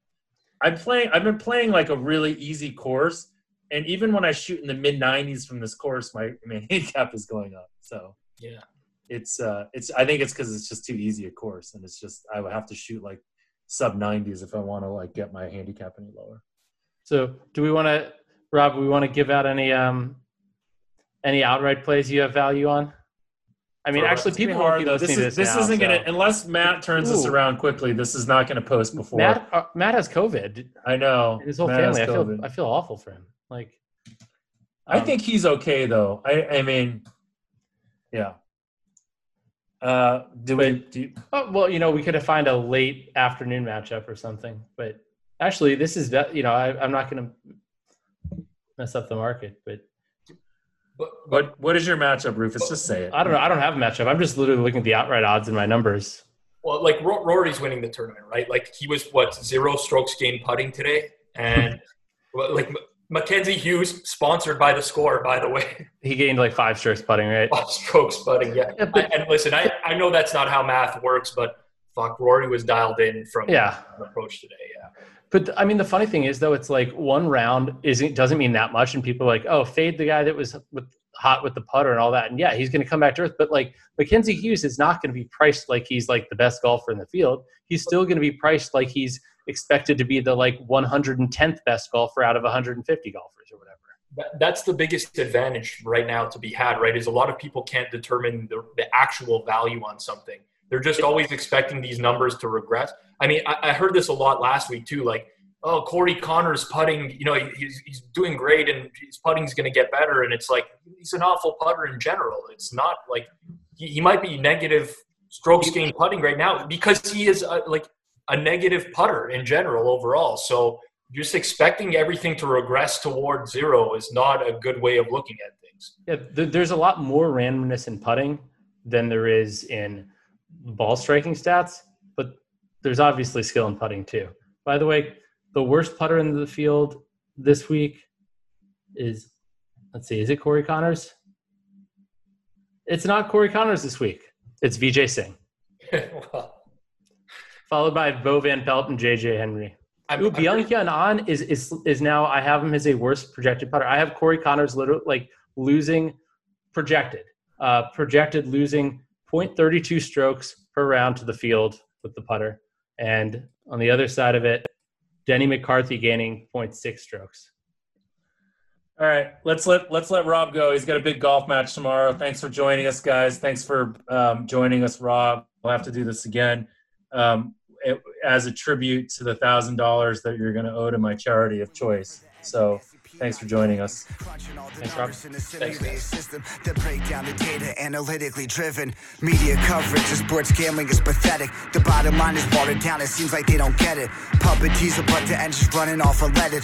I'm playing. I've been playing like a really easy course, and even when I shoot in the mid 90s from this course, my my handicap is going up. So Yeah. it's uh, it's. I think it's because it's just too easy a course, and it's just I would have to shoot like sub 90s if I want to like get my handicap any lower. So, do we want to, Rob? We want to give out any um, any outright plays you have value on? I mean, For- actually, people won't be though. listening this to is, this. this now, isn't gonna unless Matt turns this around quickly. This is not gonna post before. Matt, uh, Matt has COVID. I know His whole Matt family. I feel. I feel awful for him. Like, I um, think he's okay though. I I mean, yeah. Uh, do we? Do you, Oh, well, you know, we could have find a late afternoon matchup or something. But actually, this is ve- you know, I, I'm not going to mess up the market. But But, but what what is your matchup, Rufus? Just say it. I don't know. I don't have a matchup. I'm just literally looking at the outright odds in my numbers. well, like Ro- Rory's winning the tournament, right? Like he was what zero strokes gained putting today, and like M- Mackenzie Hughes, sponsored by the score, by the way, He gained like five strokes putting, right? Five strokes putting. Yeah, Yeah, but- and listen, I, I know that's not how math works, but fuck, Rory was dialed in from Yeah. the approach today. Yeah, But I mean, the funny thing is, though, it's like one round isn't doesn't mean that much, and people are like, "Oh, fade the guy that was with, hot with the putter and all that." And yeah, he's going to come back to earth. But like Mackenzie Hughes is not going to be priced like he's like the best golfer in the field. He's still going to be priced like he's expected to be the like 110th best golfer out of 150 golfers or whatever. that's the biggest advantage right now to be had. Right, is a lot of people can't determine the, the actual value on something. They're just always expecting these numbers to regress. I mean, I, I heard this a lot last week too. Like, oh, Corey Conners putting, you know, he's, he's doing great and his putting's going to get better. And it's like, he's an awful putter in general. It's not like he, he might be negative strokes gained putting right now because he is a, like a negative putter in general overall. So just expecting everything to regress toward zero is not a good way of looking at things. Yeah, there's a lot more randomness in putting than there is in ball striking stats, but there's obviously skill in putting too. By the way, the worst putter in the field this week is, let's see, is it Corey Conners? It's not Corey Conners this week. It's Vijay Singh, well, followed by Bo Van Pelt and JJ Henry. I'm, Ooh, and On is is is now. I have him as a worst projected putter. I have Corey Conners literally like losing projected, uh, projected losing 0.32 strokes per round to the field with the putter, and on the other side of it, Denny McCarthy gaining 0.6 strokes. All right, let's let let's let Rob go. He's got a big golf match tomorrow. Thanks for joining us, guys. Thanks for um, joining us, Rob. We'll have to do this again um, it- as a tribute to the thousand dollars that you're going to owe to my charity of choice. So, thanks for joining us. Thanks, Rob. Thanks, system that break down the data analytically driven. Media coverage of sports gambling is pathetic. The bottom line is watered down. It seems like they don't get it. Puppet teaser, but the engine's running off unleaded.